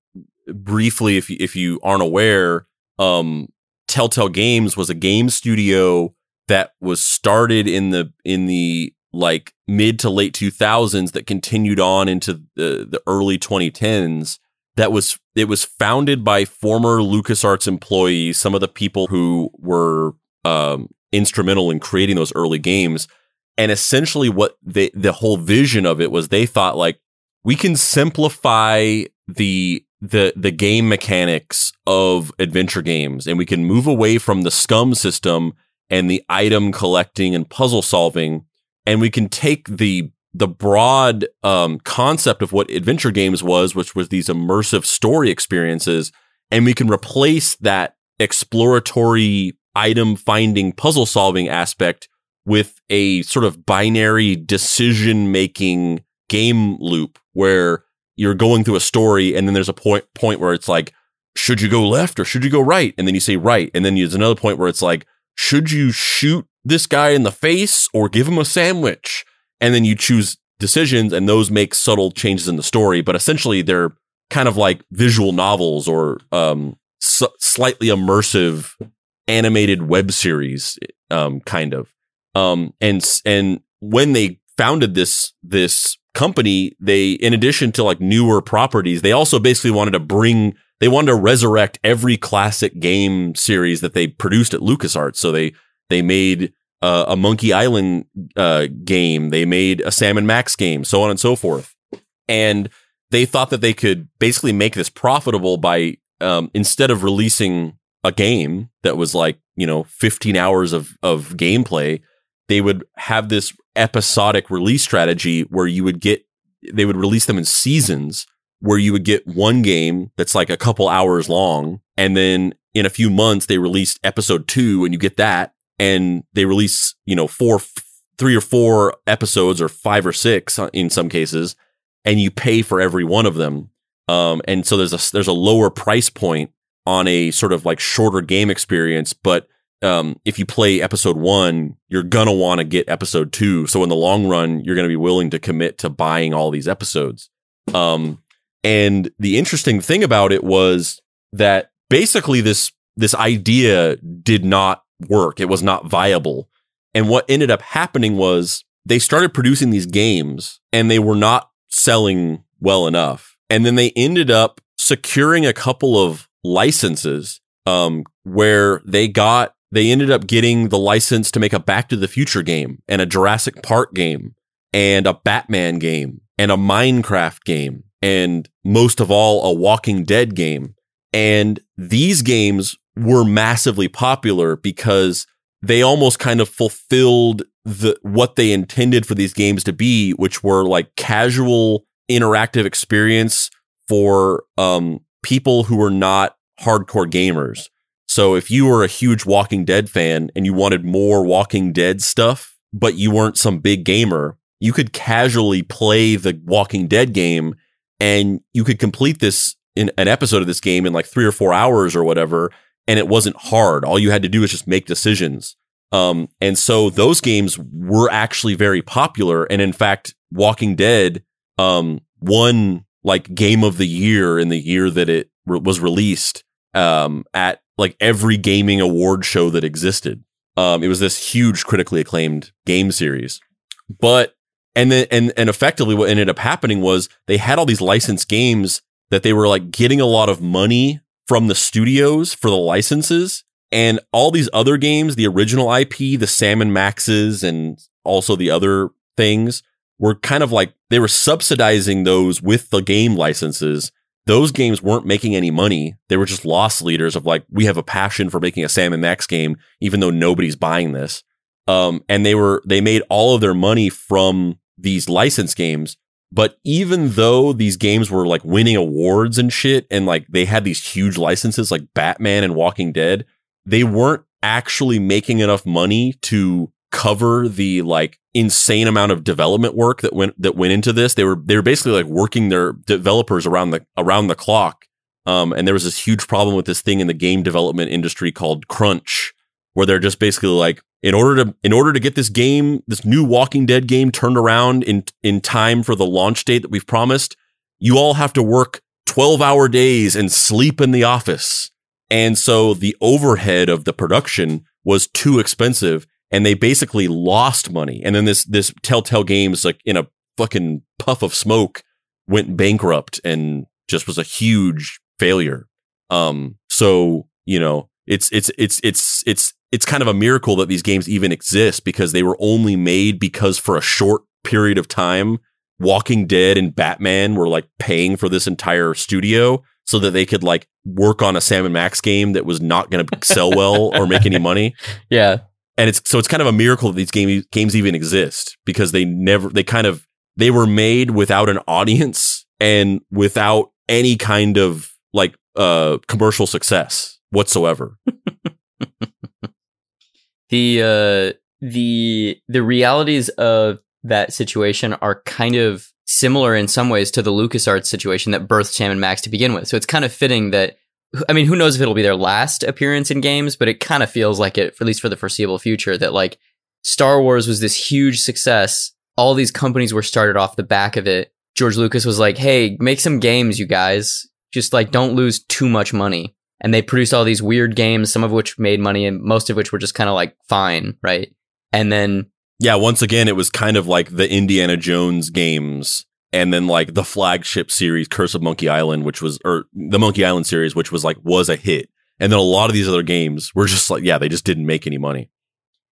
briefly, if you, if you aren't aware, um, Telltale Games was a game studio that was started in the, in the like mid to late 2000s that continued on into the, the early 2010s. That was, it was founded by former LucasArts employees, some of the people who were, um, instrumental in creating those early games and essentially what they the whole vision of it was they thought like we can simplify the the the game mechanics of adventure games and we can move away from the SCUMM system and the item collecting and puzzle solving and we can take the the broad um, concept of what adventure games was which was these immersive story experiences and we can replace that exploratory item finding puzzle solving aspect with a sort of binary decision making game loop where you're going through a story and then there's a point point where it's like should you go left or should you go right? And then you say right. And then there's another point where it's like should you shoot this guy in the face or give him a sandwich and then you choose decisions and those make subtle changes in the story but essentially they're kind of like visual novels or um, s- slightly immersive animated web series um, kind of um, and and when they founded this this company, they in addition to like newer properties, they also basically wanted to bring they wanted to resurrect every classic game series that they produced at LucasArts. So they they made uh, a Monkey Island uh, game, they made a Sam and Max game, so on and so forth. And they thought that they could basically make this profitable by um, instead of releasing a game that was like you know 15 hours of of gameplay they would have this episodic release strategy where you would get they would release them in seasons where you would get one game that's like a couple hours long and then in a few months they released episode 2 and you get that and they release you know four three or four episodes or five or six in some cases and you pay for every one of them um, and so there's a there's a lower price point on a sort of like shorter game experience but um, if you play episode one, you're gonna want to get episode two. So in the long run, you're gonna be willing to commit to buying all these episodes. Um, and the interesting thing about it was that basically this this idea did not work. It was not viable. And what ended up happening was they started producing these games and they were not selling well enough. And then they ended up securing a couple of licenses um, where they got they ended up getting the license to make a Back to the Future game and a Jurassic Park game and a Batman game and a Minecraft game and most of all a Walking Dead game. And these games were massively popular because they almost kind of fulfilled the what they intended for these games to be, which were like casual interactive experience for um, people who were not hardcore gamers. So if you were a huge Walking Dead fan and you wanted more Walking Dead stuff, but you weren't some big gamer, you could casually play the Walking Dead game and you could complete this in an episode of this game in like three or four hours or whatever. And it wasn't hard. All you had to do was just make decisions. Um, and so those games were actually very popular. And in fact, Walking Dead, um, won like game of the year in the year that it re- was released, um, at like every gaming award show that existed. Um, it was this huge critically acclaimed game series. But and then and and effectively what ended up happening was they had all these licensed games that they were like getting a lot of money from the studios for the licenses and all these other games, the original IP, the Sam and Maxes and also the other things were kind of like they were subsidizing those with the game licenses those games weren't making any money. They were just loss leaders of like, we have a passion for making a Sam and Max game, even though nobody's buying this. Um, and they were, they made all of their money from these license games. But even though these games were like winning awards and shit, and like they had these huge licenses like Batman and Walking Dead, they weren't actually making enough money to cover the like insane amount of development work that went that went into this. They were they were basically like working their developers around the around the clock. Um, and there was this huge problem with this thing in the game development industry called crunch, where they're just basically like, in order to in order to get this game, this new Walking Dead game turned around in in time for the launch date that we've promised, you all have to work 12 hour days and sleep in the office. And so the overhead of the production was too expensive and they basically lost money. And then this this Telltale Games, like in a fucking puff of smoke, went bankrupt and just was a huge failure. Um, so you know, it's it's it's it's it's it's kind of a miracle that these games even exist because they were only made because for a short period of time, Walking Dead and Batman were like paying for this entire studio. so that they could like work on a Sam and Max game that was not going to sell well or make any money. Yeah. And it's so it's kind of a miracle that these game, games even exist because they never they kind of they were made without an audience and without any kind of like uh commercial success whatsoever. the uh the the realities of that situation are kind of similar in some ways to the LucasArts situation that birthed Sam and Max to begin with. So it's kind of fitting that I mean, who knows if it'll be their last appearance in games, but it kind of feels like it, at least for the foreseeable future, that like Star Wars was this huge success. All these companies were started off the back of it. George Lucas was like, "Hey, make some games, you guys. Just like don't lose too much money." And they produced all these weird games, some of which made money, and most of which were just kind of like fine, right? And then yeah, once again, it was kind of like the Indiana Jones games and then like the flagship series Curse of Monkey Island, which was or the Monkey Island series, which was like was a hit. And then a lot of these other games were just like, yeah, they just didn't make any money.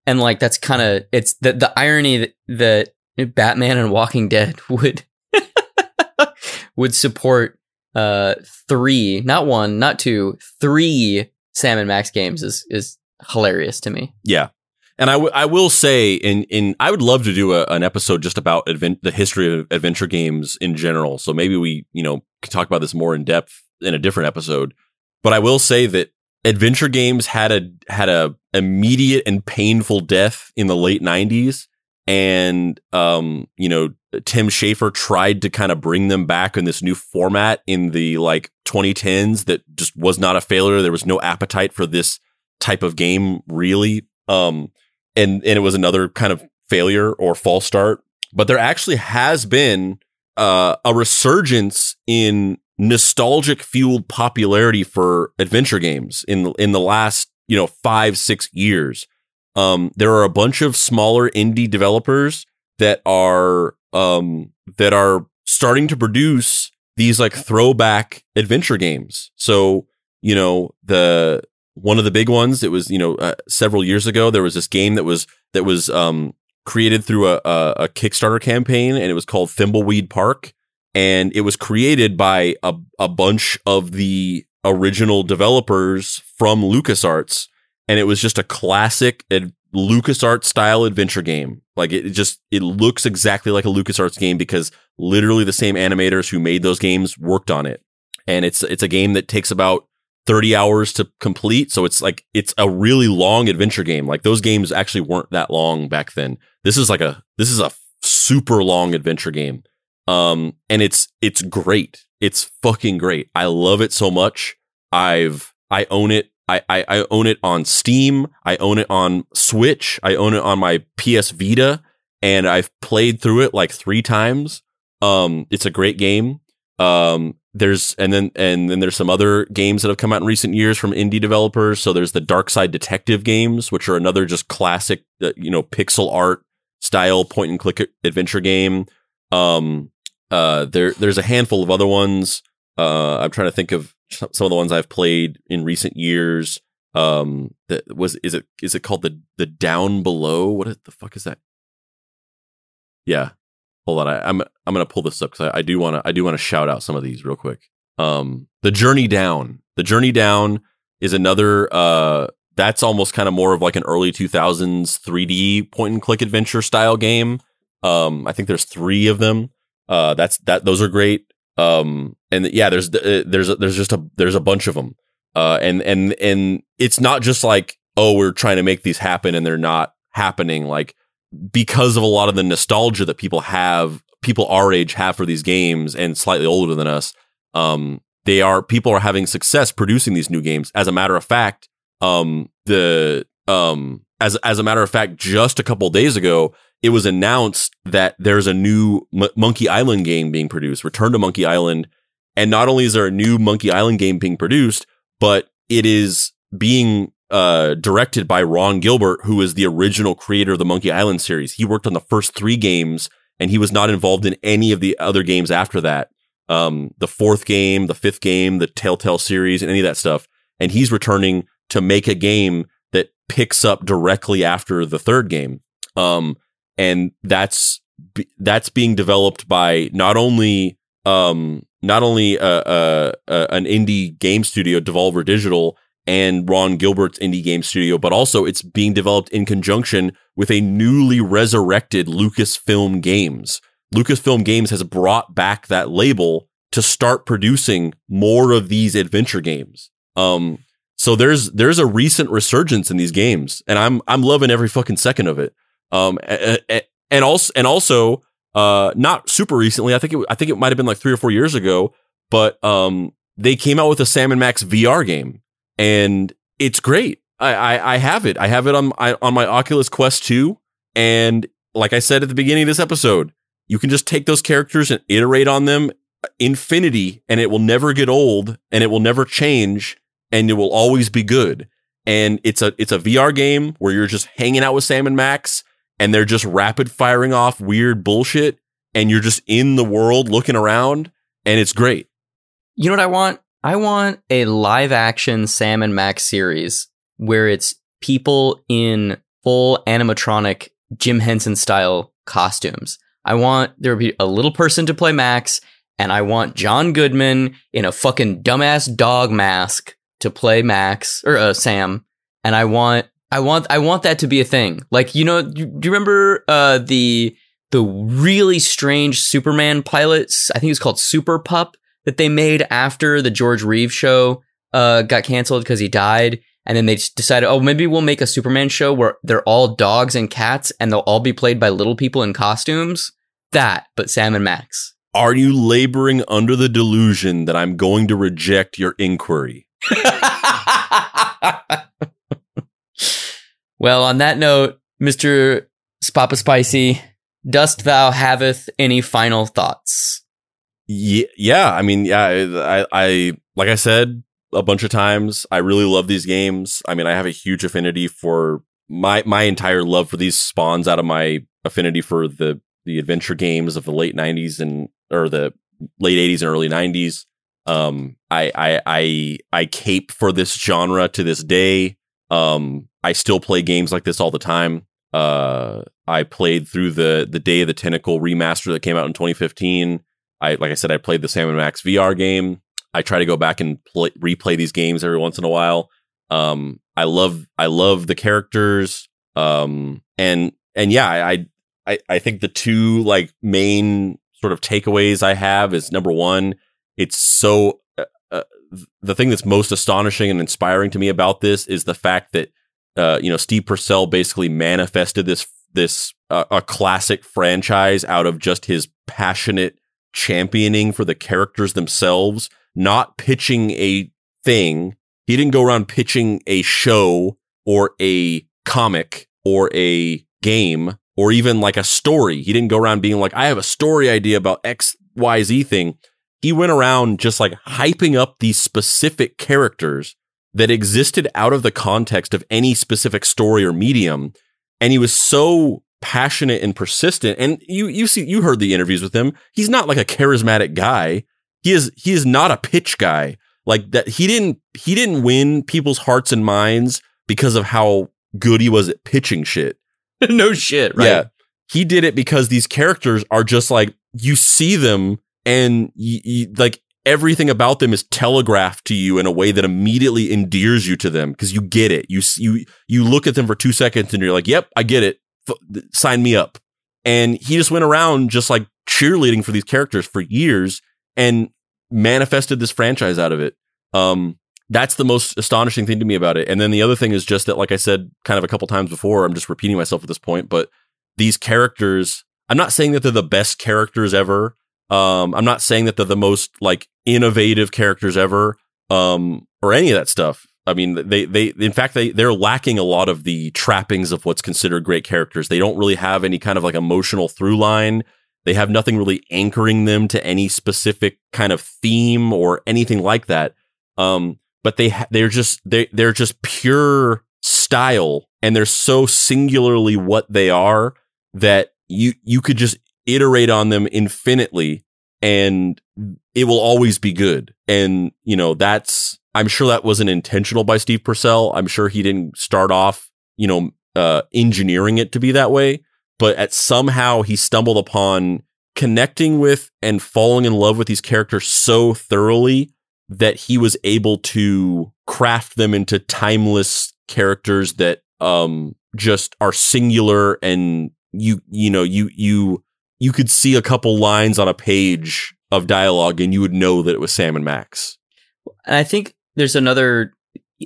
And like that's kind of it's the the irony that, that Batman and Walking Dead would would support uh three, not one, not two, three Sam and Max games is is hilarious to me. Yeah. And I, w- I will say, in in I would love to do a, an episode just about advent- the history of adventure games in general. So maybe we, you know, can talk about this more in depth in a different episode. But I will say that adventure games had a had a immediate and painful death in the late '90s, and um, you know, Tim Schafer tried to kind of bring them back in this new format in the like 2010s that just was not a failure. There was no appetite for this type of game, really. Um, and and it was another kind of failure or false start. But there actually has been uh, a resurgence in nostalgic fueled popularity for adventure games in in the last you know five six years. Um, there are a bunch of smaller indie developers that are um, that are starting to produce these like throwback adventure games. So you know the one of the big ones. It was you know uh, several years ago. There was this game that was that was um, created through a, a, a Kickstarter campaign, and it was called Thimbleweed Park, and it was created by a a bunch of the original developers from LucasArts, and it was just a classic ad- LucasArts style adventure game. Like it, it just it looks exactly like a LucasArts game because literally the same animators who made those games worked on it. And it's it's a game that takes about 30 hours to complete. So it's like, it's a really long adventure game. Like those games actually weren't that long back then. This is like a, this is a super long adventure game. Um, and it's, it's great. It's fucking great. I love it so much. I've, I own it. I, I, I own it on Steam. I own it on Switch. I own it on my PS Vita and I've played through it like three times. Um, it's a great game. Um, there's and then and then there's some other games that have come out in recent years from indie developers. So there's the Dark Side Detective games, which are another just classic, uh, you know, pixel art style point and click adventure game. Um, uh, there there's a handful of other ones. Uh, I'm trying to think of some of the ones I've played in recent years. Um, that was is it is it called the the Down Below? What the fuck is that? Yeah, hold on. I, am I'm, I'm gonna pull this up because I, I, do want to I do want to shout out some of these real quick. Um, the Journey Down. The Journey Down is another. Uh, that's almost kind of more of like an early 2000s 3D point and click adventure style game. Um, I think there's three of them. Uh, that's that. Those are great. Um, and yeah, there's uh, there's there's just a there's a bunch of them. Uh, and and and it's not just like oh we're trying to make these happen and they're not happening. Like because of a lot of the nostalgia that people have, people our age have for these games and slightly older than us, um, they are people are having success producing these new games. As a matter of fact, um, the um, as as a matter of fact, just a couple days ago, it was announced that there's a new M- Monkey Island game being produced. Return to Monkey Island, and not only is there a new Monkey Island game being produced, but it is being uh, directed by Ron Gilbert, who is the original creator of the Monkey Island series. He worked on the first three games, and he was not involved in any of the other games after that. Um, the fourth game, the fifth game, the Telltale series, and any of that stuff. And he's returning to make a game that picks up directly after the third game. Um, and that's that's being developed by not only um, not only uh, uh, uh, an indie game studio, Devolver Digital, and Ron Gilbert's indie game studio, but also it's being developed in conjunction with a newly resurrected Lucasfilm Games. Lucasfilm Games has brought back that label to start producing more of these adventure games. Um, so there's there's a recent resurgence in these games, and I'm I'm loving every fucking second of it. Um, and also and also uh, not super recently. I think it I think it might have been like three or four years ago, but um, they came out with a Sam and Max VR game, and it's great. I, I, I have it. I have it on I, on my Oculus Quest 2. And like I said at the beginning of this episode, you can just take those characters and iterate on them infinity and it will never get old and it will never change and it will always be good. And it's a it's a VR game where you're just hanging out with Sam and Max and they're just rapid firing off weird bullshit and you're just in the world looking around and it's great. You know what I want? I want a live action Sam and Max series where it's people in full animatronic Jim Henson style costumes. I want there to be a little person to play Max, and I want John Goodman in a fucking dumbass dog mask to play Max or uh, Sam, and I want I want I want that to be a thing. Like you know, do you remember uh, the the really strange Superman pilots? I think it's called Super Pup that they made after the George Reeves show uh, got canceled because he died. And then they decided, oh, maybe we'll make a Superman show where they're all dogs and cats and they'll all be played by little people in costumes. That, but Sam and Max. Are you laboring under the delusion that I'm going to reject your inquiry? well, on that note, Mr. Papa Spicy, dost thou haveth any final thoughts? Yeah, yeah. I mean, yeah. I, I, like I said a bunch of times, I really love these games. I mean, I have a huge affinity for my my entire love for these spawns out of my affinity for the the adventure games of the late '90s and or the late '80s and early '90s. Um, I I I I cape for this genre to this day. Um, I still play games like this all the time. Uh, I played through the the Day of the Tentacle remaster that came out in 2015. I like I said, I played the Sam and Max VR game. I try to go back and play, replay these games every once in a while. Um, I love I love the characters. Um, and and yeah, I I I think the two like main sort of takeaways I have is number one, it's so the thing that's most astonishing and inspiring to me about this is the fact that uh, you know Steve Purcell basically manifested this this uh, a classic franchise out of just his passionate championing for the characters themselves, not pitching a thing. He didn't go around pitching a show or a comic or a game or even like a story. He didn't go around being like, I have a story idea about XYZ thing. He went around just like hyping up these specific characters that existed out of the context of any specific story or medium. And he was so passionate and persistent. And you you see you heard the interviews with him. He's not like a charismatic guy. He is he is not a pitch guy. Like that he didn't he didn't win people's hearts and minds because of how good he was at pitching shit. no shit, right? Yeah. He did it because these characters are just like you see them and like everything about them is telegraphed to you in a way that immediately endears you to them because you get it. You you you look at them for 2 seconds and you're like, "Yep, I get it sign me up. And he just went around just like cheerleading for these characters for years and manifested this franchise out of it. Um, that's the most astonishing thing to me about it. And then the other thing is just that, like I said, kind of a couple times before, I'm just repeating myself at this point, but these characters, I'm not saying that they're the best characters ever. Um, I'm not saying that they're the most like innovative characters ever, um, or any of that stuff. I mean, they they in fact they they're lacking a lot of the trappings of what's considered great characters. They don't really have any kind of like emotional through line. They have nothing really anchoring them to any specific kind of theme or anything like that. Um, but they ha- they're just they they're just pure style, and they're so singularly what they are that you you could just iterate on them infinitely, and it will always be good. And you know that's I'm sure that wasn't intentional by Steve Purcell. I'm sure he didn't start off, you know, uh, engineering it to be that way, but at somehow he stumbled upon connecting with and falling in love with these characters so thoroughly that he was able to craft them into timeless characters that um just are singular and you you know you you you could see a couple lines on a page of dialogue and you would know that it was Sam and Max. And I think there's another.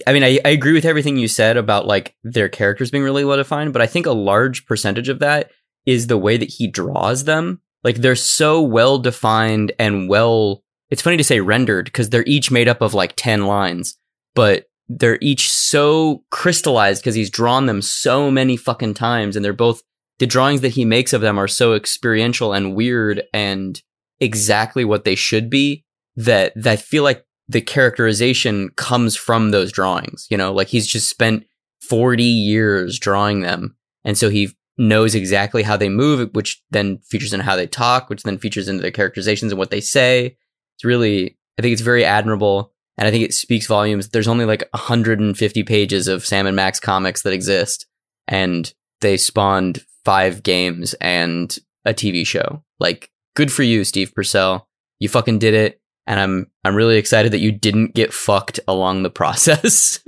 I mean, I, I agree with everything you said about like their characters being really well defined, but I think a large percentage of that is the way that he draws them. Like they're so well defined and well. It's funny to say rendered because they're each made up of like 10 lines, but they're each so crystallized because he's drawn them so many fucking times and they're both the drawings that he makes of them are so experiential and weird and exactly what they should be that, that I feel like the characterization comes from those drawings. You know, like he's just spent 40 years drawing them. And so he knows exactly how they move, which then features in how they talk, which then features into their characterizations and what they say. It's really, I think it's very admirable. And I think it speaks volumes. There's only like 150 pages of Sam and Max comics that exist. And they spawned five games and a TV show. Like, good for you, Steve Purcell. You fucking did it and I'm I'm really excited that you didn't get fucked along the process.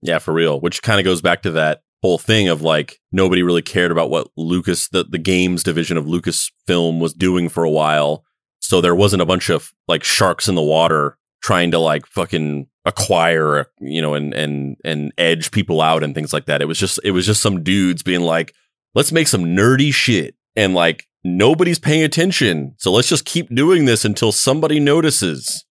yeah, for real. Which kind of goes back to that whole thing of like nobody really cared about what Lucas the the games division of Lucasfilm was doing for a while. So there wasn't a bunch of like sharks in the water trying to like fucking acquire, you know, and and and edge people out and things like that. It was just it was just some dudes being like, let's make some nerdy shit and like nobody's paying attention. So let's just keep doing this until somebody notices.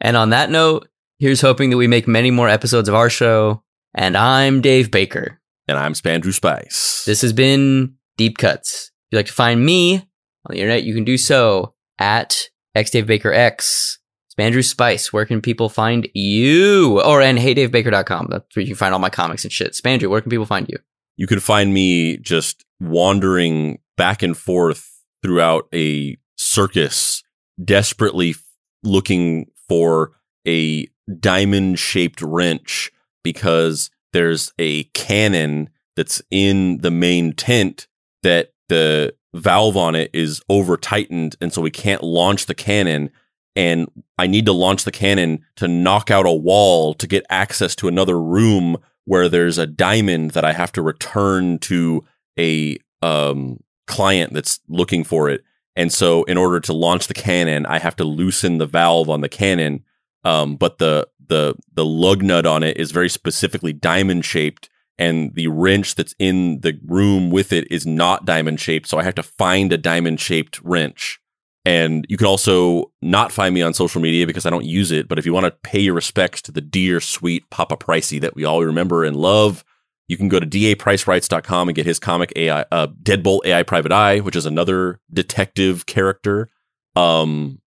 And on that note, here's hoping that we make many more episodes of our show. And I'm Dave Baker. And I'm Spandrew Spice. This has been Deep Cuts. If you'd like to find me on the internet, you can do so at xdavebakerx. Spandrew Spice, where can people find you? Or and heydavebaker.com. That's where you can find all my comics and shit. Spandrew, where can people find you? You can find me just wandering back and forth throughout a circus, desperately looking for a diamond shaped wrench because there's a cannon that's in the main tent that the valve on it is over tightened. And so we can't launch the cannon. And I need to launch the cannon to knock out a wall to get access to another room where there's a diamond that I have to return to a um, client that's looking for it. And so, in order to launch the cannon, I have to loosen the valve on the cannon. Um, but the the the lug nut on it is very specifically diamond shaped, and the wrench that's in the room with it is not diamond shaped. So I have to find a diamond shaped wrench. And you can also not find me on social media because I don't use it. But if you want to pay your respects to the dear, sweet Papa Pricey that we all remember and love, you can go to dapricewrites.com and get his comic AI, uh, Deadbolt AI Private Eye, which is another detective character. Um,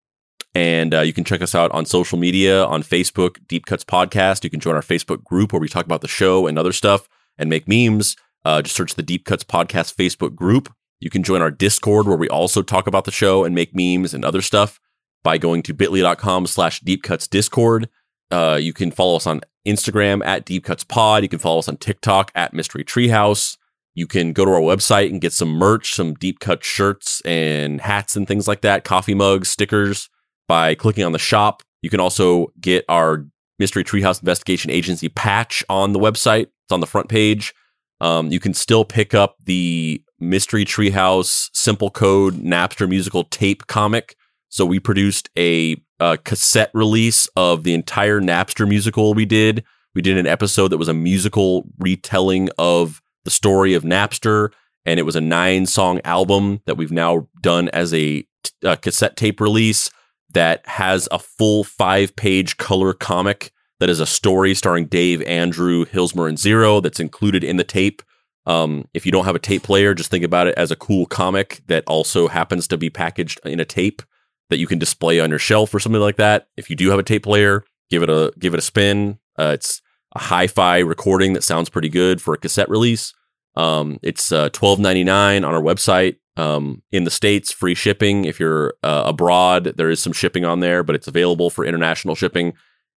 and uh, you can check us out on social media on Facebook, Deep Cuts Podcast. You can join our Facebook group where we talk about the show and other stuff and make memes. Uh, just search the Deep Cuts Podcast Facebook group. You can join our Discord where we also talk about the show and make memes and other stuff by going to bit.ly.com slash Deep Cuts Discord. Uh, you can follow us on Instagram at Deep Cuts Pod. You can follow us on TikTok at Mystery Treehouse. You can go to our website and get some merch, some deep cut shirts and hats and things like that, coffee mugs, stickers by clicking on the shop. You can also get our Mystery Treehouse Investigation Agency patch on the website. It's on the front page. Um, you can still pick up the Mystery Treehouse Simple Code Napster musical tape comic. So we produced a uh, cassette release of the entire Napster musical we did. We did an episode that was a musical retelling of the story of Napster, and it was a nine song album that we've now done as a, a cassette tape release that has a full five page color comic that is a story starring Dave, Andrew, Hillsmer, and Zero that's included in the tape. Um, if you don't have a tape player, just think about it as a cool comic that also happens to be packaged in a tape that you can display on your shelf or something like that. If you do have a tape player, give it a give it a spin. Uh, it's a hi-fi recording that sounds pretty good for a cassette release. Um, it's uh, twelve ninety nine on our website. Um, in the states, free shipping. If you're uh, abroad, there is some shipping on there, but it's available for international shipping.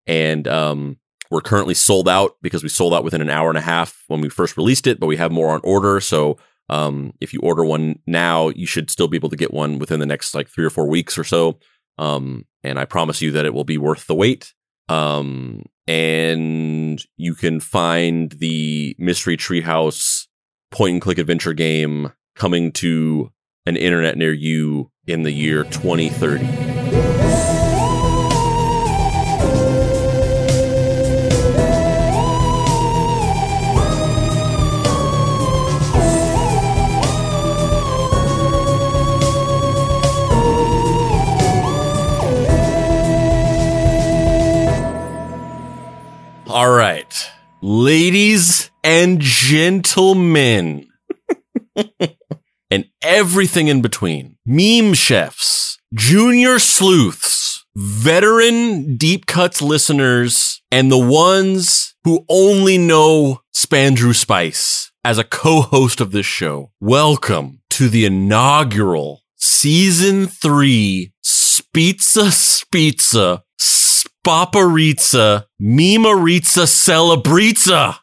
And um, we're currently sold out because we sold out within an hour and a half when we first released it, but we have more on order. So Um, if you order one now, you should still be able to get one within the next like three or four weeks or so. Um, and I promise you that it will be worth the wait. Um, and you can find the Mystery Treehouse point and click adventure game coming to an internet near you in the year 2030. All right. Ladies and gentlemen, and everything in between meme chefs, junior sleuths, veteran deep cuts listeners, and the ones who only know Spandrew Spice as a co host of this show. Welcome to the inaugural season three Spizza Spizza Spaparizza Mimarizza Celebrizza.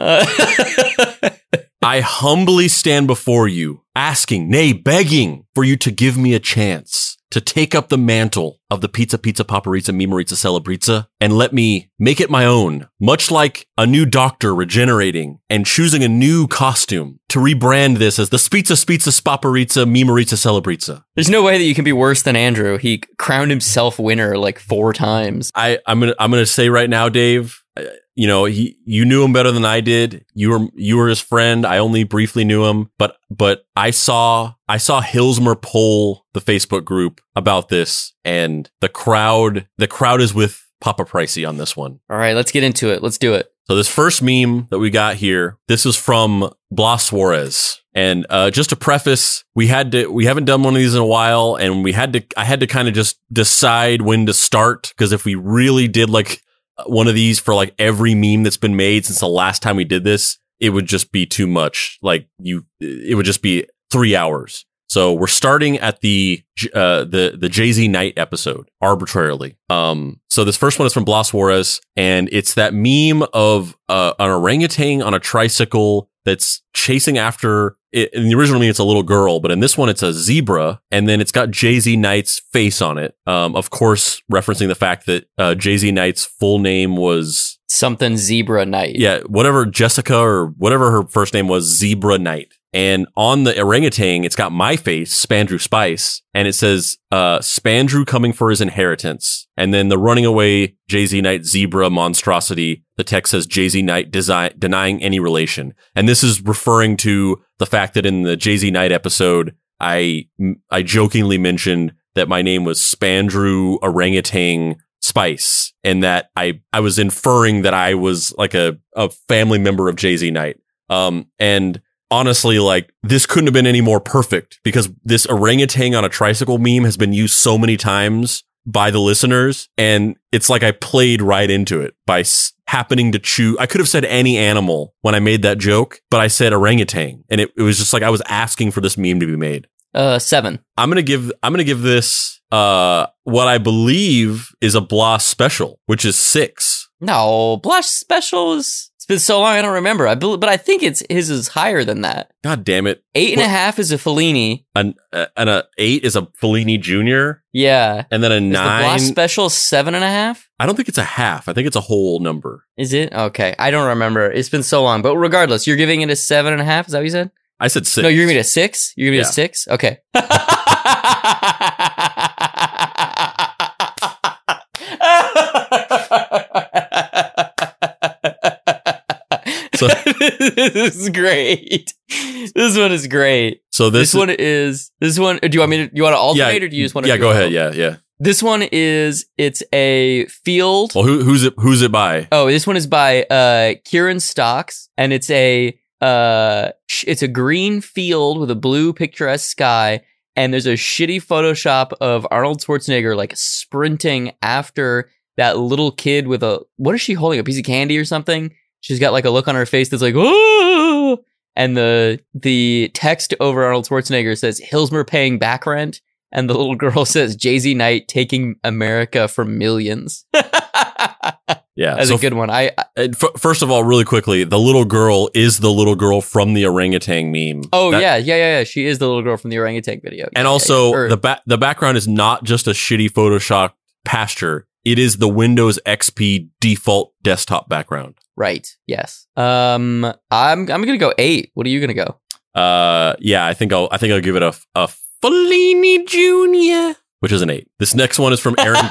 I humbly stand before you, asking, nay, begging for you to give me a chance to take up the mantle of the Pizza Pizza Paparizza Mimarizza Celebrizza and let me make it my own, much like a new doctor regenerating and choosing a new costume to rebrand this as the Spizza Spizza Spaparizza Mimarizza Celebrizza. There's no way that you can be worse than Andrew. He crowned himself winner like four times. I, I'm gonna I'm gonna say right now, Dave. You know, he you knew him better than I did. You were you were his friend. I only briefly knew him, but but I saw I saw Hilsmer poll the Facebook group about this, and the crowd the crowd is with Papa Pricey on this one. All right, let's get into it. Let's do it. So this first meme that we got here, this is from Blas Suarez. And uh, just to preface, we had to we haven't done one of these in a while, and we had to I had to kind of just decide when to start because if we really did like one of these for like every meme that's been made since the last time we did this, it would just be too much. Like you, it would just be three hours. So we're starting at the uh, the the Jay Z Knight episode arbitrarily. Um, so this first one is from Blas Juarez, and it's that meme of uh, an orangutan on a tricycle that's chasing after. It, in the original it's a little girl, but in this one, it's a zebra, and then it's got Jay Z Knight's face on it. Um, of course, referencing the fact that uh, Jay Z Knight's full name was Something Zebra knight yeah, whatever Jessica or whatever her first name was, Zebra Knight. And on the orangutan, it's got my face, Spandrew Spice, and it says, uh, Spandrew coming for his inheritance. And then the running away Jay Z Knight zebra monstrosity, the text says Jay Z Knight denying any relation. And this is referring to the fact that in the Jay Z Knight episode, I, I jokingly mentioned that my name was Spandrew Orangutan Spice and that I, I was inferring that I was like a, a family member of Jay Z Knight. Um, and honestly, like this couldn't have been any more perfect because this orangutan on a tricycle meme has been used so many times by the listeners. And it's like I played right into it by s- happening to choose. I could have said any animal when I made that joke, but I said orangutan. And it, it was just like I was asking for this meme to be made. Uh, seven. I'm gonna give I'm gonna give this uh what I believe is a Blas special, which is six. No, Blush Special is. It's been so long, I don't remember. I bel but I think it's his is higher than that. God damn it! Eight and a half is a Fellini. An uh, and a eight is a Fellini Junior, Yeah. and then a Is the nine. Special seven and a half? I don't think it's a half. I think it's a whole number. Is it? Okay. I don't remember. It's been so long. But regardless, you're giving it a seven and a half? Is that what you said? I said six. No, you're giving it a six? You're giving it Yeah. a six? Okay. So- this is great. This one is great. so This, this, one is this one. Do you want me to? You want to alternate, or do you just want to? yeah, go ahead. Yeah, yeah. This one is. It's a field. Well, who, who's it? Who's it by? Oh, this one is by uh Kieran Stocks, and it's a uh sh- it's a green field with a blue picturesque sky, and there's a shitty Photoshop of Arnold Schwarzenegger like sprinting after that little kid with a what is she holding? A piece of candy or something? She's got like a look on her face that's like, oh, and the the text over Arnold Schwarzenegger says Hilsmer paying back rent, and the little girl says Jay Z Knight taking America for millions. Yeah, That's so a good one. I, I f- first of all, really quickly, the little girl is the little girl from the orangutan meme. oh That- yeah, yeah, yeah, yeah. She is the little girl from the orangutan video. and Yeah, also yeah, yeah. Or- the ba- the background is not just a shitty Photoshop pasture. It is the Windows XP default desktop background. Right. Yes. Um, I'm I'm gonna go eight. What are you gonna go? Uh, yeah, I think I'll I think I'll give it a a Fellini Junior, which is an eight. This next one is from Aaron.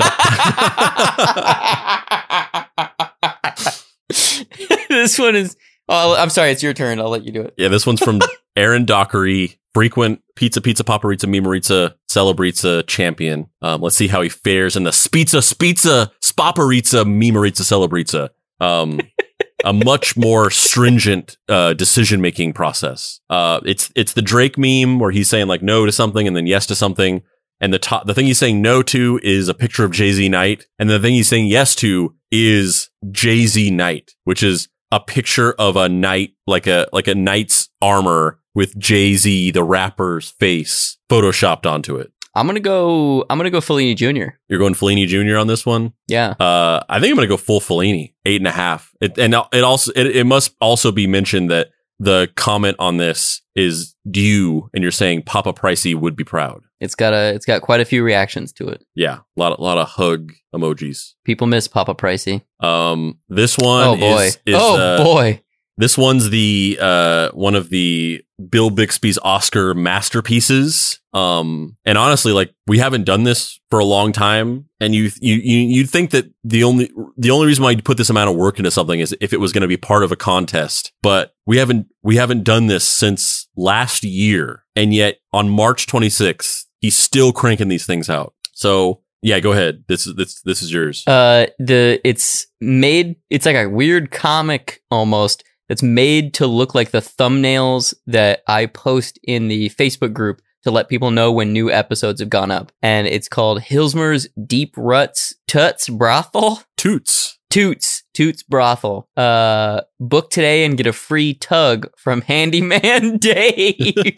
this one is. Oh, I'm sorry. It's your turn. I'll let you do it. yeah, this one's from Aaron Dockery, frequent pizza, pizza, paparizza, mimarizza, celebrizza champion. Um, let's see how he fares in the spizza, spizza, spaparizza, mimarizza, celebrizza. Um, a much more stringent uh, decision making process. Uh, it's it's the Drake meme where he's saying like no to something and then yes to something. And the top, the thing he's saying no to is a picture of Jay Z Knight, and the thing he's saying yes to is Jay Z Knight, which is a picture of a knight, like a like a knight's armor with Jay Z, the rapper's face, photoshopped onto it. I'm gonna go. I'm gonna go Fellini Jr. You're going Fellini Jr. on this one. Yeah. Uh, I think I'm going to go full Fellini, eight and a half. It, and it also it, it must also be mentioned that the comment on this is due, and you're saying Papa Pricey would be proud. It's got a. It's got quite a few reactions to it. Yeah, a lot of, lot of hug emojis. People miss Papa Pricey. Um, this one Oh boy. is, is oh uh, boy. This one's the uh one of the Bill Bixby's Oscar masterpieces. Um and honestly like we haven't done this for a long time and you you you you'd think that the only the only reason why you put this amount of work into something is if it was going to be part of a contest. But we haven't we haven't done this since last year and yet on March 26th he's still cranking these things out. So yeah, go ahead. This is this this is yours. Uh, the it's made. It's like a weird comic almost. That's made to look like the thumbnails that I post in the Facebook group to let people know when new episodes have gone up. And it's called Hilsmer's Deep Ruts Tuts Brothel. Toots. Toots, Toots Brothel. Uh, book today and get a free tug from Handyman Dave.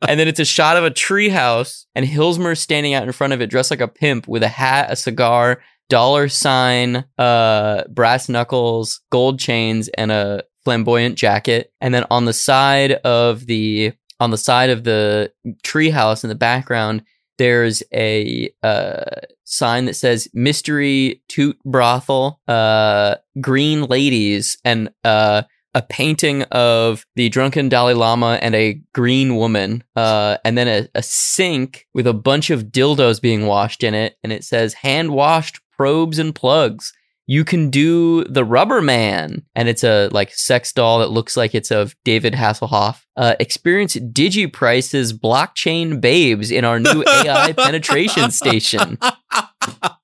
and then it's a shot of a treehouse and Hilsmer standing out in front of it, dressed like a pimp with a hat, a cigar, dollar sign, uh, brass knuckles, gold chains, and a flamboyant jacket. And then on the side of the on the side of the treehouse in the background, there's a uh, sign that says "Mystery Toot Brothel," uh, green ladies, and uh, a painting of the drunken Dalai Lama and a green woman, uh, and then a, a sink with a bunch of dildos being washed in it, and it says "hand washed probes and plugs." You can do the Rubber Man, and it's a like sex doll that looks like it's of David Hasselhoff. Uh, experience DigiPrice's blockchain babes in our new AI penetration station.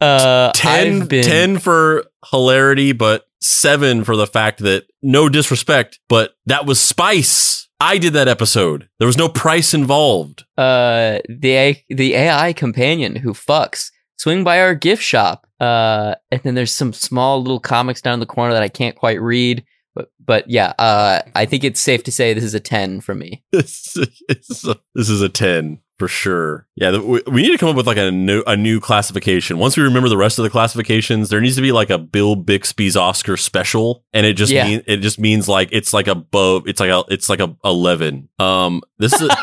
uh, 10, been- 10 for hilarity, but seven for the fact that no disrespect, but that was spice. I did that episode. There was no price involved. uh the the AI companion who fucks. Swing by our gift shop. Uh and then there's some small little comics down in the corner that I can't quite read. But but yeah, uh I think it's safe to say this is a 10 from me. This is a, this is a 10 for sure. Yeah, the, we, we need to come up with like a new a new classification. Once we remember the rest of the classifications, there needs to be like a Bill Bixby's Oscar special, and it just Yeah. mean, it just means like it's like above. It's like a it's like a eleven. Um, this is.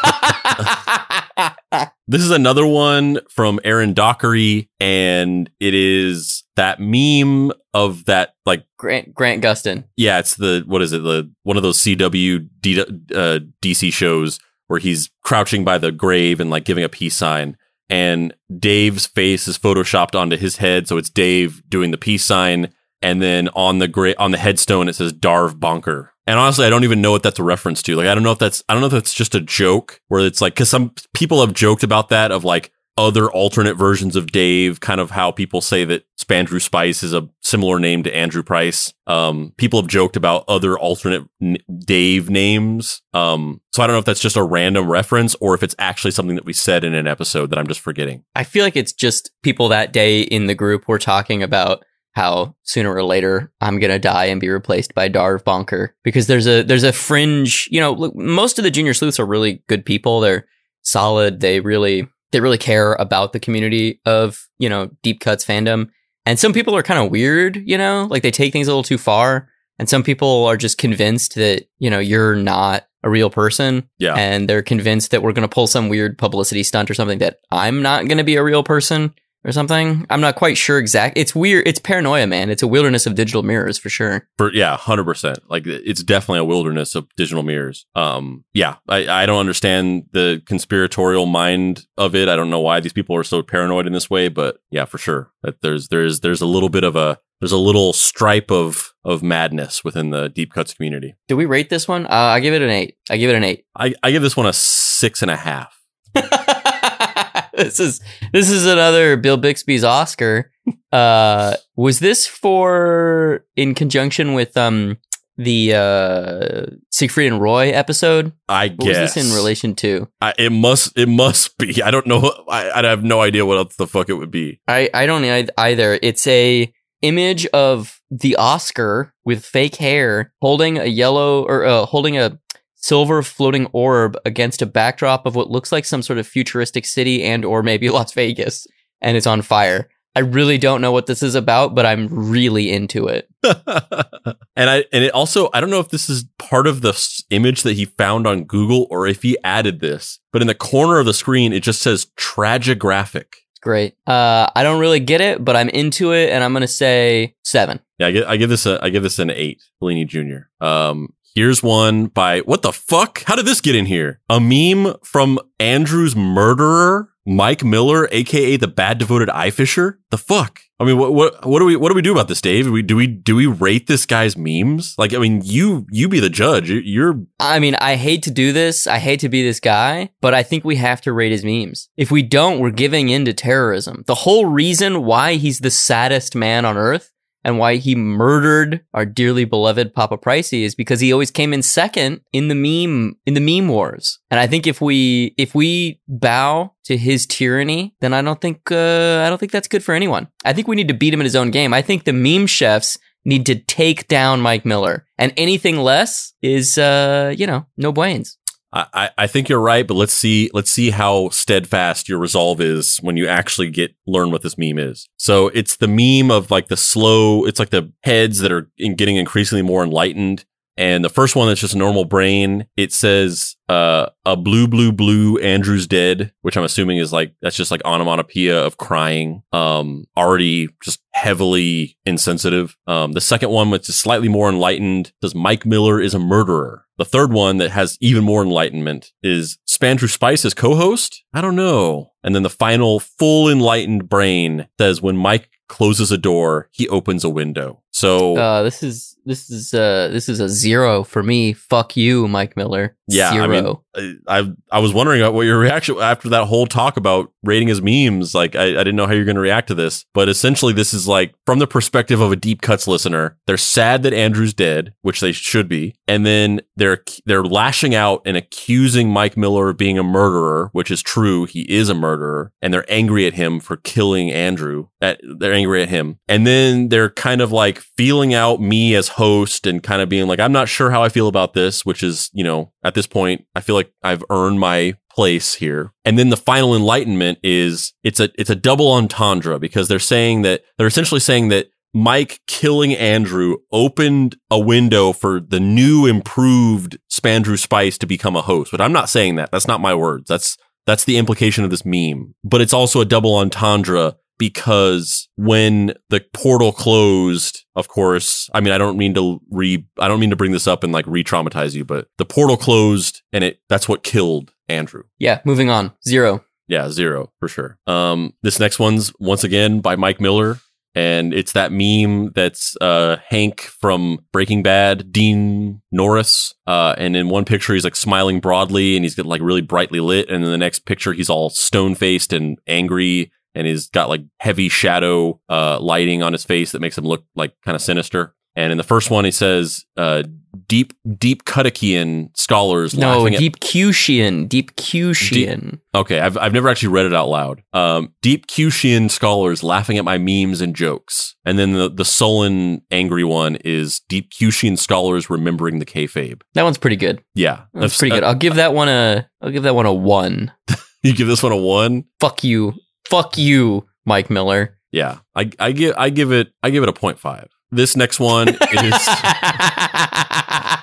This is another one from Aaron Dockery, and it is that meme of that like Grant Grant Gustin. yeah, it's the what is it the one of those CW D, uh, DC shows where he's crouching by the grave and like giving a peace sign, and Dave's face is photoshopped onto his head, so it's Dave doing the peace sign, and then on the gra- on the headstone it says Darv Bonker. And honestly, I don't even know what that's a reference to. Like, I don't know if that's I don't know if that's just a joke where it's like because some people have joked about that of like other alternate versions of Dave, kind of how people say that Spandrew Spice is a similar name to Andrew Price. Um, people have joked about other alternate n- Dave names. Um, so I don't know if that's just a random reference or if it's actually something that we said in an episode that I'm just forgetting. I feel like it's just people that day in the group were talking about how sooner or later I'm gonna die and be replaced by Darv Bonker because there's a there's a fringe. You know, look, most of the junior sleuths are really good people. They're solid. They really they really care about the community of you know deep cuts fandom. And some people are kind of weird, you know, like they take things a little too far. And some people are just convinced that you know you're not a real person. Yeah. And they're convinced that we're going to pull some weird publicity stunt or something that I'm not going to be a real person or something. I'm not quite sure exact. It's weird. It's paranoia, man. It's a wilderness of digital mirrors for sure. For yeah, hundred percent. Like it's definitely a wilderness of digital mirrors. Um, yeah, I, I don't understand the conspiratorial mind of it. I don't know why these people are so paranoid in this way, but yeah, for sure that there's there's there's a little bit of a there's a little stripe of of madness within the deep cuts community. Do we rate this one? Uh, I give it an eight. I give it an eight. I, I give this one a six and a half. this is this is another Bill Bixby's Oscar. Uh, was this for in conjunction with um the uh Siegfried and Roy episode? I What guess was this in relation to? I, it must it must be. I don't know. I, I have no idea what else the fuck it would be. I I don't either. It's a image of the Oscar with fake hair holding a yellow or uh, holding a silver floating orb against a backdrop of what looks like some sort of futuristic city and or maybe Las Vegas and it's on fire. I really don't know what this is about, but I'm really into it. and I and it also I don't know if this is part of the s- image that he found on Google or if he added this, but in the corner of the screen it just says tragographic. Great. Uh, I don't really get it, but I'm into it, and I'm gonna say seven. Yeah, I give, I give this a I give this an eight. Fellini Jr. Um, here's one by what the fuck? How did this get in here? A meme from Andrew's murderer, Mike Miller, aka the bad devoted eye fisher. The fuck? I mean, what what what do we what do we do about this, Dave? We do we do we rate this guy's memes? Like, I mean, you you be the judge. You- You're I mean, I hate to do this. I hate to be this guy, but I think we have to rate his memes. If we don't, we're giving in to terrorism. The whole reason why he's the saddest man on earth and why he murdered our dearly beloved Papa Pricey is because he always came in second in the meme in the meme wars. And I think if we if we bow to his tyranny, then I don't think uh, I don't think that's good for anyone. I think we need to beat him in his own game. I think the meme chefs need to take down Mike Miller, and anything less is uh, you know no brains. I, I- think you're right, but let's see let's see how steadfast your resolve is when you actually get learn what this meme is. So it's the meme of like the slow, it's like the heads that are in getting increasingly more enlightened. And the first one that's just a normal brain, it says uh, a blue, blue, blue, Andrew's dead, which I'm assuming is like that's just like onomatopoeia of crying. Um, already just heavily insensitive. Um, the second one, which is slightly more enlightened, says Mike Miller is a murderer. The third one that has even more enlightenment is Spandrew Spice as co-host. I don't know. And then the final full enlightened brain says when Mike closes a door, he opens a window. So Uh, this is this is uh this is a zero for me. Fuck you, Mike Miller. Yeah, zero. I mean, I I was wondering what your reaction after that whole talk about rating his memes. Like, I, I didn't know how you're going to react to this, but essentially, this is like from the perspective of a deep cuts listener. They're sad that Andrew's dead, which they should be, and then they're they're lashing out and accusing Mike Miller of being a murderer, which is true. He is a murderer, and they're angry at him for killing Andrew. At, they're angry at him, and then they're kind of like feeling out me as host and kind of being like, I'm not sure how I feel about this, which is you know at this point, I feel like I've earned my place here. And then the final enlightenment is it's a it's a double entendre because they're saying that they're essentially saying that Mike killing Andrew opened a window for the new improved Spandrew Spice to become a host. But I'm not saying that. That's not my words. That's that's the implication of this meme. But it's also a double entendre because when the portal closed, of course, I mean, I don't mean to re, I don't mean to bring this up and like re-traumatize you, but the portal closed and it, that's what killed Andrew. yeah, moving on. Zero. Yeah, zero for sure. Um, this next one's once again by Mike Miller, and it's that meme that's uh Hank from Breaking Bad, Dean Norris. Uh, and in one picture he's like smiling broadly, and he's got like really brightly lit, and in the next picture he's all stone faced and angry, and he's got like heavy shadow uh lighting on his face that makes him look like kind of sinister. And in the first one he says, uh, deep deep Kudakian scholars No, laughing at deep Cushian. Deep Cushian. Okay, I've I've never actually read it out loud. Um, deep Cushian scholars laughing at my memes and jokes, and then the the sullen, angry one is deep Cushian scholars remembering the kayfabe. That one's pretty good. Yeah, That's pretty good. I'll give that one a. I'll give that one a one. You give this one a one. Fuck you. Fuck you, Mike Miller. Yeah, I I give I give it I give it a 0.5. This next one is.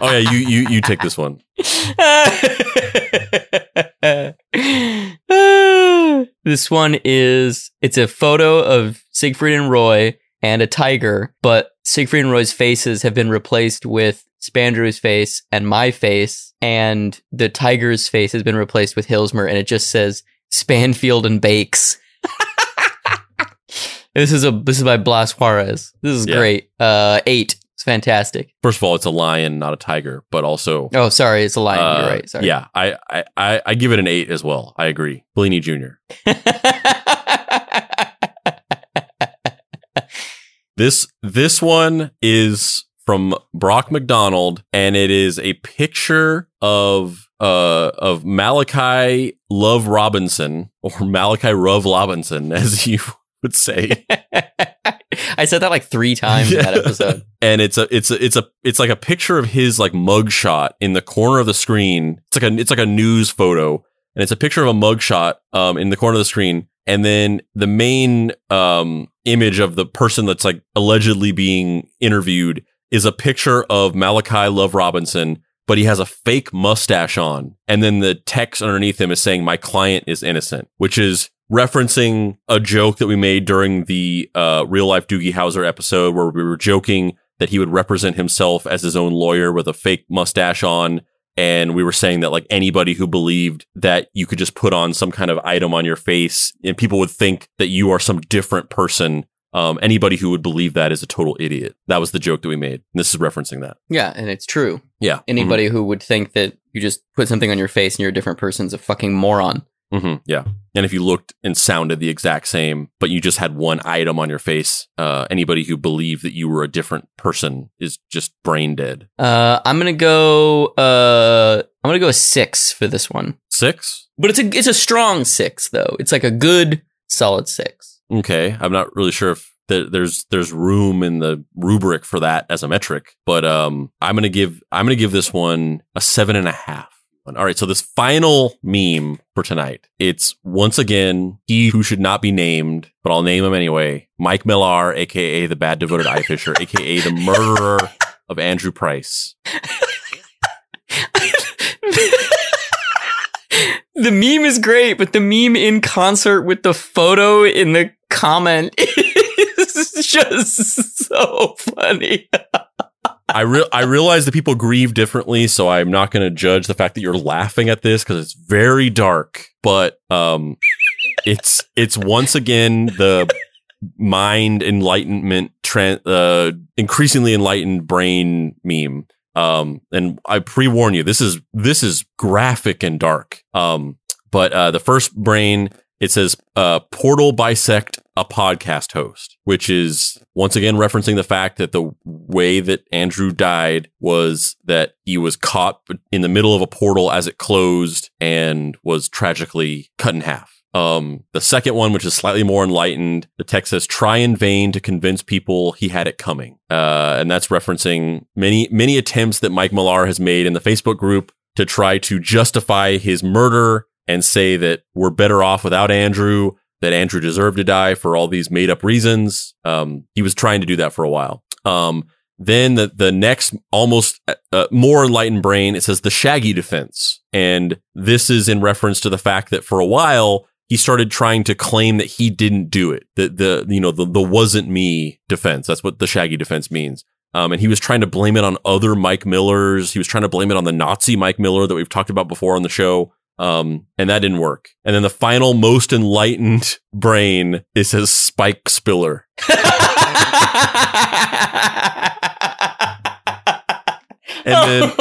oh yeah, you you you take this one. this one is it's a photo of Siegfried and Roy and a tiger, but Siegfried and Roy's faces have been replaced with Spandrew's face and my face, and the tiger's face has been replaced with Hilsmer, and it just says Spanfield and Bakes. this is a this is by Blas Juarez. This is Yeah. great. Uh, eight. It's fantastic. First of all, it's a lion, not a tiger, but also. Oh, sorry, it's a lion. uh, You're right. Sorry. Yeah, I, I, I, I give it an eight as well. I agree. Fellini Jr. This this one is from Brock McDonald, and it is a picture of uh of Malachi Love Robinson or Malachi Rove Robinson, as you would say. I said that like three times in that episode. and it's a it's a it's a it's like a picture of his like mugshot in the corner of the screen. It's like a it's like a news photo, and it's a picture of a mugshot um in the corner of the screen, and then the main um image of the person that's like allegedly being interviewed is a picture of Malachi Love Robinson, but he has a fake mustache on, and then the text underneath him is saying "My client is innocent," which is referencing a joke that we made during the uh, real life Doogie Howser episode where we were joking that he would represent himself as his own lawyer with a fake mustache on. And we were saying that like anybody who believed that you could just put on some kind of item on your face and people would think that you are some different person. Um, anybody who would believe that is a total idiot. That was the joke that we made. And this is referencing that. Yeah, and it's true. Yeah. Anybody who would think that you just put something on your face and you're a different person's a fucking moron. hmm Yeah. And if you looked and sounded the exact same, but you just had one item on your face, uh, anybody who believed that you were a different person is just brain dead. Uh, I'm gonna go. Uh, I'm gonna go a six for this one, Six? but it's a it's a strong six though. It's like a good solid six. Okay. I'm not really sure if there, there's there's room in the rubric for that as a metric, but um, I'm gonna give I'm gonna give this one a seven and a half. All right, so this final meme for tonight, it's once again he who should not be named, but I'll name him anyway. Mike Miller, aka the bad devoted eye fisher, aka the murderer of Andrew Price. the meme is great, but the meme in concert with the photo in the comment is just so funny. I re- I realize that people grieve differently, so I'm not going to judge the fact that you're laughing at this because it's very dark. But um, it's it's once again the mind enlightenment, uh, increasingly enlightened brain meme. Um, and I pre warn you, this is this is graphic and dark. Um, but uh, the first brain it says uh, portal bisect a podcast host, which is once again referencing the fact that the way that Andrew died was that he was caught in the middle of a portal as it closed and was tragically cut in half. Um, the second one, which is slightly more enlightened, the text says, try in vain to convince people he had it coming. Uh, and that's referencing many, many attempts that Mike Miller has made in the Facebook group to try to justify his murder and say that we're better off without Andrew, that Andrew deserved to die for all these made up reasons. Um, he was trying to do that for a while. Um, then the, the next almost uh, more enlightened brain, it says the Shaggy defense. And this is in reference to the fact that for a while, he started trying to claim that he didn't do it. The, the, you know, the, the wasn't me defense. That's what the Shaggy defense means. Um, and he was trying to blame it on other Mike Millers. He was trying to blame it on the Nazi Mike Miller that we've talked about before on the show. Um, and that didn't work. And then the final most enlightened brain, is his Spike Spiller. And then,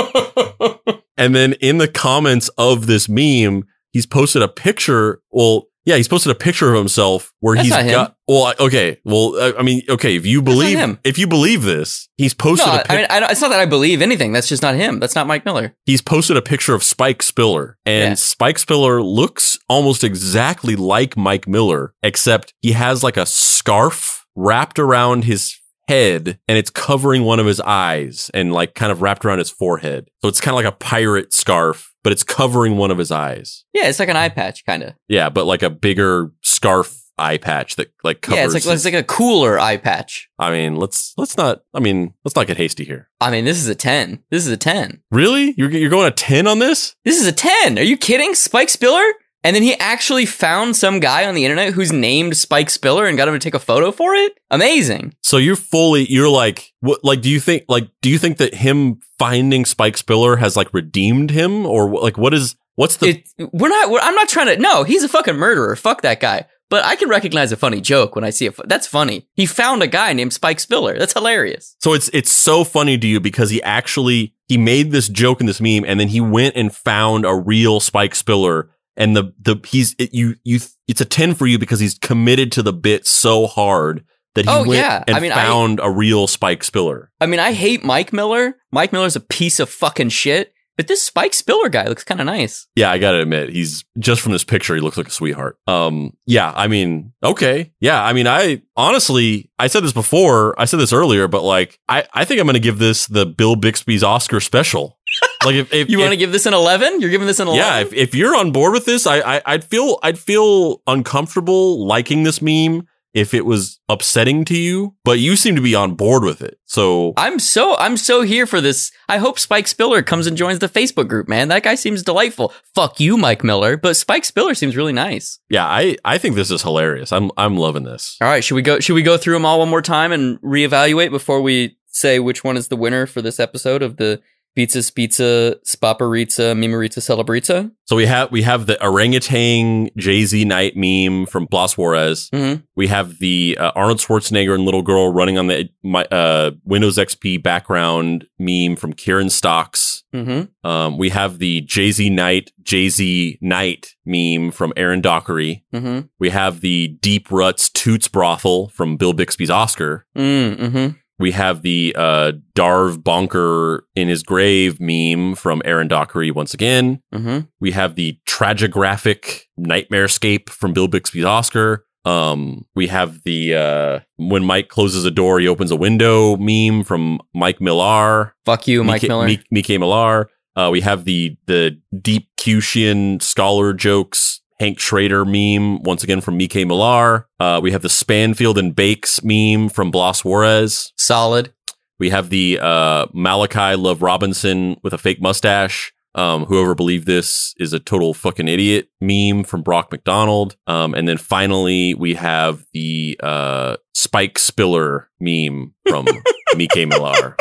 and then in the comments of this meme, he's posted a picture. Well, yeah, he's posted a picture of himself where That's he's got. Well, okay. Well, I- I mean, okay. If you believe, him. if you believe this, he's posted no, a pic- I mean, I it's not that I believe anything. That's just not him. That's not Mike Miller. he's posted a picture of Spike Spiller, and Yeah. Spike Spiller looks almost exactly like Mike Miller, except he has like a scarf wrapped around his head and it's covering one of his eyes and like kind of wrapped around his forehead. So it's kind of like a pirate scarf. But it's covering one of his eyes. Yeah, it's like an eye patch, kind of. Yeah, but like a bigger scarf eye patch that like covers. Yeah, it's like his- it's like a cooler eye patch. I mean, let's let's not. I mean, let's not get hasty here. I mean, this is a ten. This is a ten. Really, you're you're going a ten on this? This is a ten. Are you kidding, Spike Spiller? And then he actually found some guy on the internet who's named Spike Spiller and got him to take a photo for it. Amazing. So you're fully. You're like what? Like, do you think like do you think that him finding Spike Spiller has like redeemed him, or like what is what's the? It, we're not. We're, I'm not trying to. No, he's a fucking murderer. Fuck that guy. But I can recognize a funny joke when I see it. That's funny. He found a guy named Spike Spiller. That's hilarious. So it's it's so funny to you because he actually he made this joke in this meme and then he went and found a real Spike Spiller and the the he's it, you you it's a 10 for you because he's committed to the bit so hard that he Oh, went yeah. and I mean, found a real Spike Spiller. I mean, I hate Mike Miller. Mike Miller's a piece of fucking shit. But this Spike Spiller guy looks kind of nice. Yeah, I got to admit he's just from this picture he looks like a sweetheart. Um yeah, I mean, okay. Yeah, I mean, I honestly I said this before, I said this earlier, but like I I think I'm going to give this the Bill Bixby's Oscar special. Like if, if You want to give this an 11? You're giving this an 11? Yeah, if, if you're on board with this, I, I I'd feel I'd feel uncomfortable liking this meme if it was upsetting to you, but you seem to be on board with it. So I'm so I'm so here for this. I hope Spike Spiller comes and joins the Facebook group, man. That guy seems delightful. Fuck you, Mike Miller, but Spike Spiller seems really nice. yeah, I I think this is hilarious. I'm I'm loving this. All right, should we go should we go through them all one more time and reevaluate before we say which one is the winner for this episode of the Pizza Pizza Spaparitza Mimaritza Celebritza? So we have we have the orangutan Jay Z Knight meme from Blas Juarez. Mhm. We have the uh, Arnold Schwarzenegger and little girl running on the my, uh, Windows XP background meme from Kieran Stocks. Mm-hmm. Um, we have the Jay Z Knight Jay Z Knight meme from Aaron Dockery. Mm-hmm. We have the Deep Ruts Toots Brothel from Bill Bixby's Oscar. Mm-hmm. We have the uh, Darv Bonker in his grave meme from Aaron Dockery once again. Mm-hmm. We have the tragographic Nightmarescape from Bill Bixby's Oscar. Um, we have the uh, when Mike closes a door, he opens a window meme from Mike Miller. Fuck you, Mike Mike Miller. Millar. Uh, we have the the deep Cushian scholar jokes Hank Schrader meme once again from Mike Miller. Uh, we have the Spanfield and Bakes meme from Blas Juarez. Solid. We have the uh, Malachi Love Robinson with a fake mustache. Um, whoever believed this is a total fucking idiot meme from Brock McDonald. Um, and then finally we have the uh, Spike Spiller meme from Mike Miller.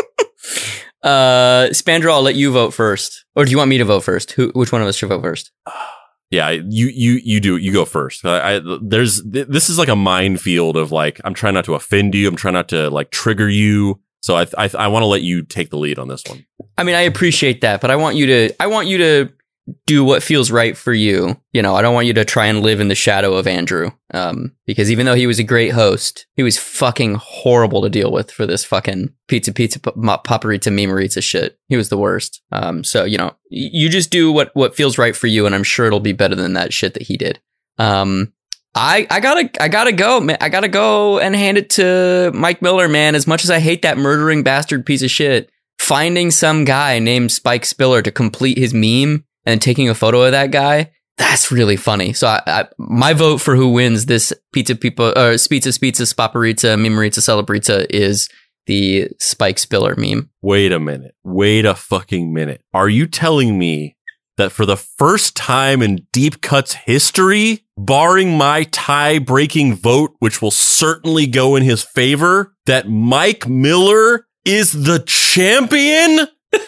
Uh, Spandrew, I'll let you vote first. Or do you want me to vote first? Who? Which one of us should vote first? Yeah, you you you do you go first. I, I there's th- this is like a minefield of like I'm trying not to offend you. I'm trying not to like trigger you. So I I, I want to let you take the lead on this one. I mean, I appreciate that, but I want you to I want you to do what feels right for you. You know, I don't want you to try and live in the shadow of Andrew. Um, because even though he was a great host, he was fucking horrible to deal with for this fucking pizza pizza ma- paparita mimarita shit. He was the worst. Um, so you know, you just do what what feels right for you, and I'm sure it'll be better than that shit that he did. Um, I, I gotta I gotta go man I gotta go and hand it to Mike Miller man as much as I hate that murdering bastard piece of shit finding some guy named Spike Spiller to complete his meme and taking a photo of that guy that's really funny so I, I my vote for who wins this pizza people or pizza pizza spaparitza mimarita celebrita is the Spike Spiller meme Wait a minute. Wait a fucking minute. Are you telling me that for the first time in Deep Cuts history, barring my tie breaking vote, which will certainly go in his favor, that Mike Miller is the champion?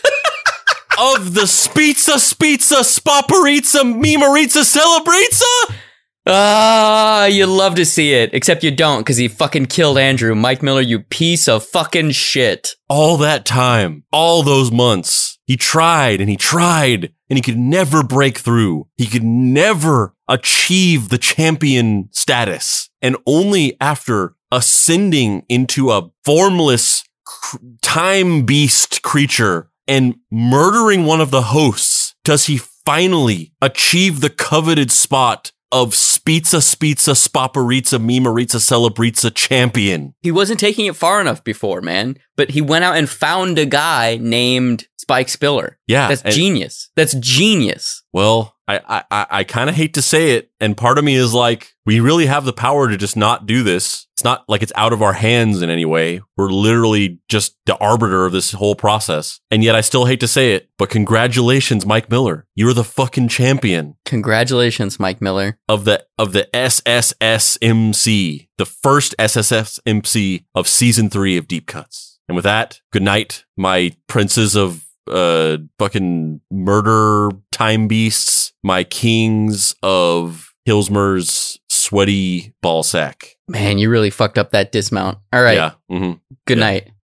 of the Spizza Spizza Spaparitza Mimaritza Celebritza? Ah, you love to see it, except you don't because he fucking killed Andrew. Mike Miller, you piece of fucking shit. all that time, all those months, he tried and he tried and he could never break through. He could never achieve the champion status. And only after ascending into a formless cr- time beast creature and murdering one of the hosts does he finally achieve the coveted spot of Spizza Spizza Spaparitza Mimaritza Celebritza champion. He wasn't taking it far enough before, man. But he went out and found a guy named Spike Spiller. Yeah, That's and- genius. That's genius. Well, I I, I, I kind of hate to say it, and part of me is like, we really have the power to just not do this. It's not like it's out of our hands in any way. We're literally just the arbiter of this whole process. And yet I still hate to say it, but congratulations, Mike Miller. You're the fucking champion Congratulations, Mike Miller. of the of the SSSMC, the first SSSMC of season three of Deep Cuts. And with that, good night, my princes of uh fucking murder time beasts, my kings of Hillsmer's sweaty ball sack. Man, you really fucked up that dismount. All right. Yeah. hmm Good Yeah. night.